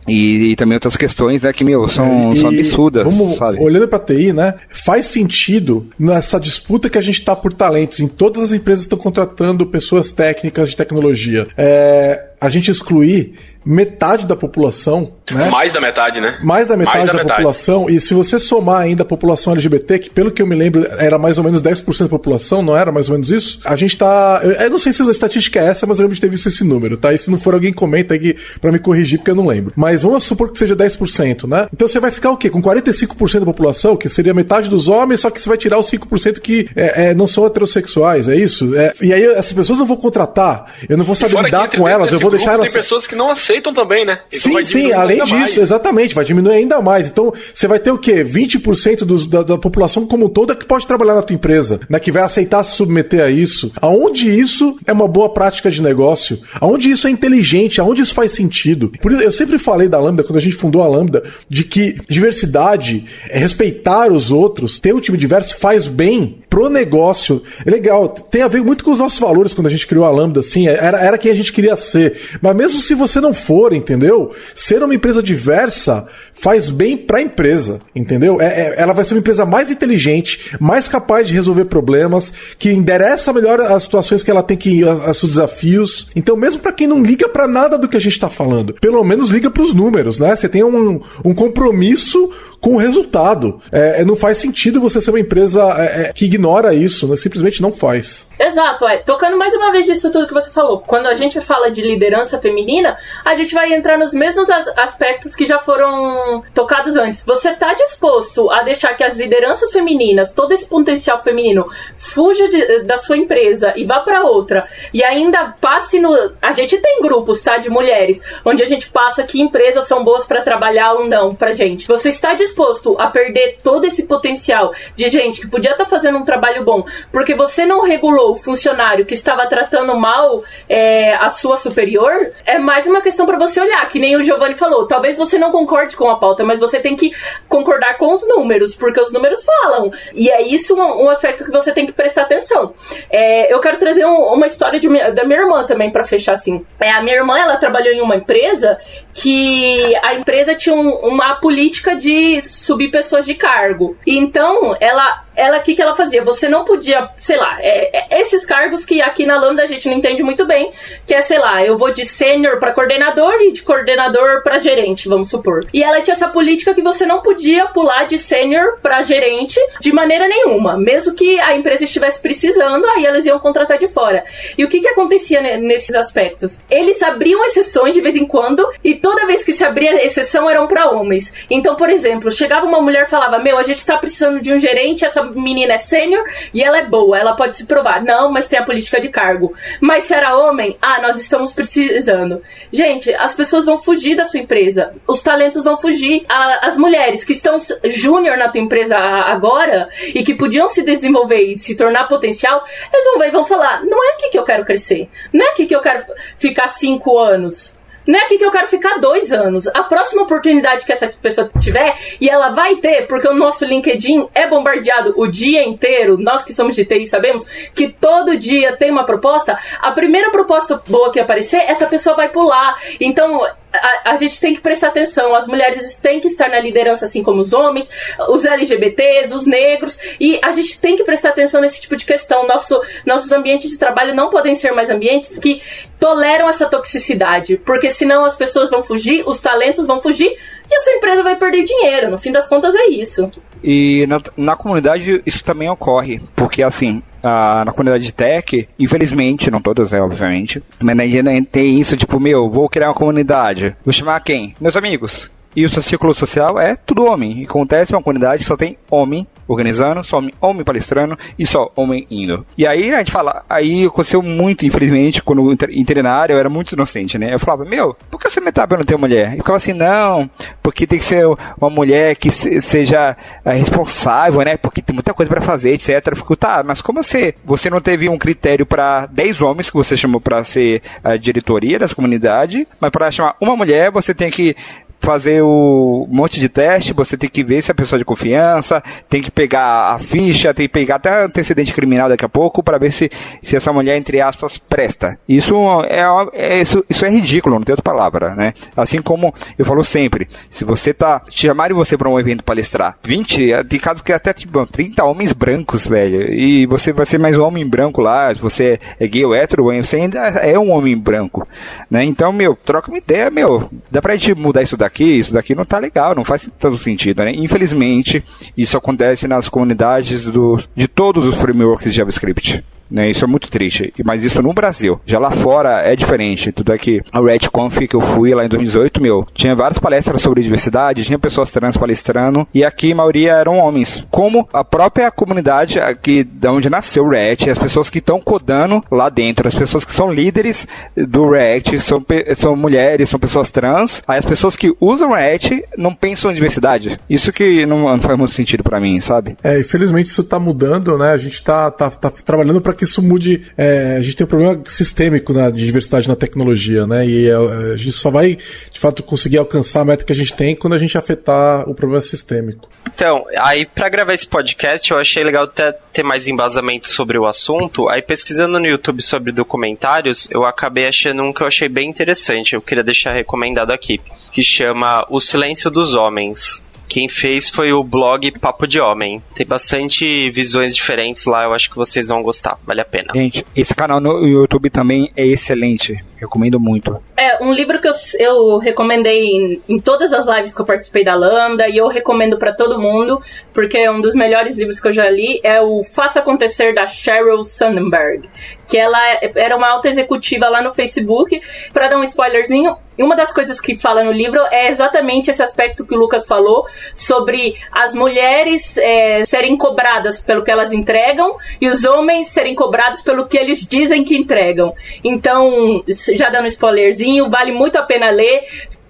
e, e, também outras questões, né, que, meu, são, é, são absurdas, vamos, sabe? Olhando pra TI, né, faz sentido nessa disputa que a gente tá por talentos, em todas as empresas estão contratando pessoas técnicas de tecnologia. É, a gente excluir metade da população, né? Mais da metade, né? Mais da metade mais da, da metade. população. E se você somar ainda a população LGBT, que pelo que eu me lembro era mais ou menos 10% da população, não era mais ou menos isso? A gente tá. Eu, eu não sei se a estatística é essa, mas eu lembro de ter visto esse número, tá? E se não for alguém comenta aqui pra me corrigir, porque eu não lembro. Mas vamos supor que seja 10%, né? Então você vai ficar o quê? Com 45% da população, que seria metade dos homens, só que você vai tirar os 5% que é, é, não são heterossexuais, é isso? É, e aí essas pessoas não vão contratar, eu não vou saber lidar com elas, eu vou deixar elas. Tem pessoas que não aceitam aceitam também, né? Então sim, sim, além disso, mais. exatamente, vai diminuir ainda mais. Então, você vai ter o quê? 20% dos, da, da população como um todo é que pode trabalhar na tua empresa, né? Que vai aceitar se submeter a isso. Aonde isso é uma boa prática de negócio? Aonde isso é inteligente? Aonde isso faz sentido? Por isso, eu sempre falei da Lambda, quando a gente fundou a Lambda, de que diversidade, é respeitar os outros, ter um time diverso faz bem pro negócio. É legal, tem a ver muito com os nossos valores quando a gente criou a Lambda, assim, era, era quem a gente queria ser. Mas mesmo se você não for, entendeu? Ser uma empresa diversa faz bem para a empresa, entendeu? É, é, ela vai ser uma empresa mais inteligente, mais capaz de resolver problemas, que endereça melhor as situações que ela tem que os seus desafios. Então, mesmo para quem não liga para nada do que a gente está falando, pelo menos liga para os números, né? Você tem um, um compromisso com o resultado. É, é, não faz sentido você ser uma empresa é, é, que ignora isso, né? simplesmente não faz. Exato, é. Tocando mais uma vez disso tudo que você falou. Quando a gente fala de liderança feminina, a gente vai entrar nos mesmos aspectos que já foram tocados antes. Você está disposto a deixar que as lideranças femininas, todo esse potencial feminino, fuja de, da sua empresa e vá para outra, e ainda passe no. A gente tem grupos, tá? De mulheres, onde a gente passa que empresas são boas para trabalhar ou não pra gente. Você está disposto a perder todo esse potencial de gente que podia estar tá fazendo um trabalho bom, porque você não regulou o funcionário que estava tratando mal é, a sua superior, é mais uma questão para você olhar, que nem o Giovanni falou. Talvez você não concorde com a pauta, mas você tem que concordar com os números, porque os números falam. E é isso um, um aspecto que você tem que prestar atenção. É, eu quero trazer um, uma história de, da minha irmã também para fechar assim. É, a minha irmã ela trabalhou em uma empresa que a empresa tinha um, uma política de subir pessoas de cargo. Então ela ela, o que, que ela fazia? Você não podia, sei lá, é, é, esses cargos que aqui na Lambda a gente não entende muito bem, que é, sei lá, eu vou de sênior para coordenador e de coordenador para gerente, vamos supor. E ela tinha essa política que você não podia pular de sênior para gerente de maneira nenhuma, mesmo que a empresa estivesse precisando, aí elas iam contratar de fora. E o que, que acontecia nesses aspectos? Eles abriam exceções de vez em quando e toda vez que se abria exceção eram para homens. Então, por exemplo, chegava uma mulher e falava: Meu, a gente tá precisando de um gerente, essa menina é sênior e ela é boa, ela pode se provar. Não, mas tem a política de cargo. Mas se era homem, ah, nós estamos precisando. Gente, as pessoas vão fugir da sua empresa, os talentos vão fugir. As mulheres que estão júnior na tua empresa agora e que podiam se desenvolver e se tornar potencial, eles vão ver e vão falar: não é aqui que eu quero crescer, não é aqui que eu quero ficar cinco anos. Não é aqui que eu quero ficar dois anos. A próxima oportunidade que essa pessoa tiver, e ela vai ter, porque o nosso LinkedIn é bombardeado o dia inteiro, nós que somos de TI sabemos que todo dia tem uma proposta. A primeira proposta boa que aparecer, essa pessoa vai pular. Então, a, a, gente tem que prestar atenção. As mulheres têm que estar na liderança, assim como os homens, os LGBTs, os negros, e a gente tem que prestar atenção nesse tipo de questão. Nosso, nossos ambientes de trabalho não podem ser mais ambientes que toleram essa toxicidade, porque senão as pessoas vão fugir, os talentos vão fugir e a sua empresa vai perder dinheiro. No fim das contas, é isso. E na, na comunidade isso também ocorre, porque assim, a, na comunidade de tech, infelizmente, não todas, é, obviamente, mas ainda tem isso, tipo, meu, vou criar uma comunidade. Vou chamar quem? Meus amigos. E o seu círculo social é tudo homem. E acontece uma comunidade só tem homem organizando, só homem palestrando e só homem indo. E aí a gente fala, aí aconteceu muito, infelizmente, quando eu entrei na área, eu era muito inocente, né? Eu falava, meu, por que você me tá não ter mulher? E ficava assim, não, porque tem que ser uma mulher que seja eh, responsável, né? Porque tem muita coisa para fazer, etc. Eu fico, tá, mas como você, você não teve um critério para 10 homens que você chamou para ser a diretoria dessa comunidade, mas para chamar uma mulher, você tem que fazer o monte de teste, você tem que ver se a pessoa é de confiança, tem que pegar a ficha, tem que pegar até antecedente criminal daqui a pouco para ver se, se essa mulher, entre aspas, presta. Isso é, é, isso, isso é ridículo, não tem outra palavra, né? Assim como eu falo sempre, se você tá, chamarem você para um evento palestrar, 20, tem casos que até tipo 30 homens brancos, velho, e você vai ser mais um homem branco lá, se você é gay ou hétero, você ainda é um homem branco, né? Então, meu, troca uma ideia, meu, dá pra gente mudar isso daqui daqui, isso daqui não tá legal, não faz todo sentido, né? Infelizmente, isso acontece nas comunidades do, de todos os frameworks de JavaScript. Né? Isso é muito triste. Mas isso no Brasil. Já lá fora é diferente. Tudo é que a RedConf que eu fui lá em 2018, meu, tinha várias palestras sobre diversidade, tinha pessoas trans palestrando, e aqui a maioria eram homens. Como a própria comunidade aqui da onde nasceu o React, as pessoas que estão codando lá dentro, as pessoas que são líderes do React, são, são mulheres, são pessoas trans. Aí as pessoas que usam o React não pensam em diversidade. Isso que não, não faz muito sentido para mim, sabe? É, infelizmente isso tá mudando, né? A gente tá, tá, tá trabalhando para que isso mude. É, a gente tem um problema sistêmico na, de diversidade na tecnologia, né? E a, é, a gente só vai, de fato, conseguir alcançar a meta que a gente tem quando a gente afetar o problema sistêmico. Então, aí para gravar esse podcast, eu achei legal ter, ter mais embasamento sobre o assunto. Aí pesquisando no YouTube sobre documentários, eu acabei achando um que eu achei bem interessante. Eu queria deixar recomendado aqui, que chama O Silêncio dos Homens. Quem fez foi o blog Papo de Homem. Tem bastante visões diferentes lá, eu acho que vocês vão gostar, vale a pena. Gente, esse canal no YouTube também é excelente. Recomendo muito. É, um livro que eu, eu recomendei em, em todas as lives que eu participei da Lambda e eu recomendo para todo mundo, porque é um dos melhores livros que eu já li, é o Faça Acontecer da Sheryl Sandberg, que ela era uma alta executiva lá no Facebook. Para dar um spoilerzinho, uma das coisas que fala no livro é exatamente esse aspecto que o Lucas falou sobre as mulheres é, serem cobradas pelo que elas entregam e os homens serem cobrados pelo que eles dizem que entregam. Então, já dando spoilerzinho, vale muito a pena ler.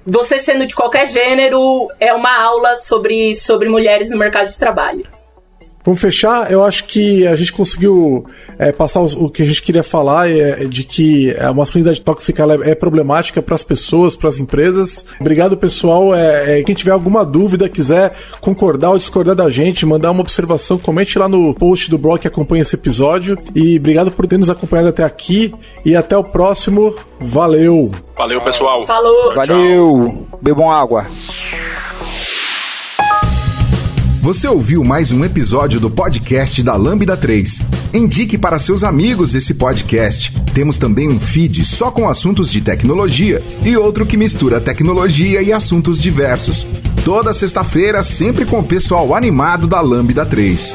Você sendo de qualquer gênero, é uma aula sobre, sobre mulheres no mercado de trabalho. Vamos fechar. Eu acho que a gente conseguiu é, passar o, o, que a gente queria falar é, de que a masculinidade tóxica é, é, problemática para as pessoas, para as empresas. Obrigado, pessoal. É, é, quem tiver alguma dúvida, quiser concordar ou discordar da gente, mandar uma observação, comente lá no post do blog que acompanha esse episódio. E obrigado por ter nos acompanhado até aqui. E até o próximo. Valeu! Valeu, pessoal. Falou! Valeu! Bebam água. Você ouviu mais um episódio do podcast da Lambda 3. Indique para seus amigos esse podcast. Temos também um feed só com assuntos de tecnologia e outro que mistura tecnologia e assuntos diversos. Toda sexta-feira, sempre com o pessoal animado da Lambda 3.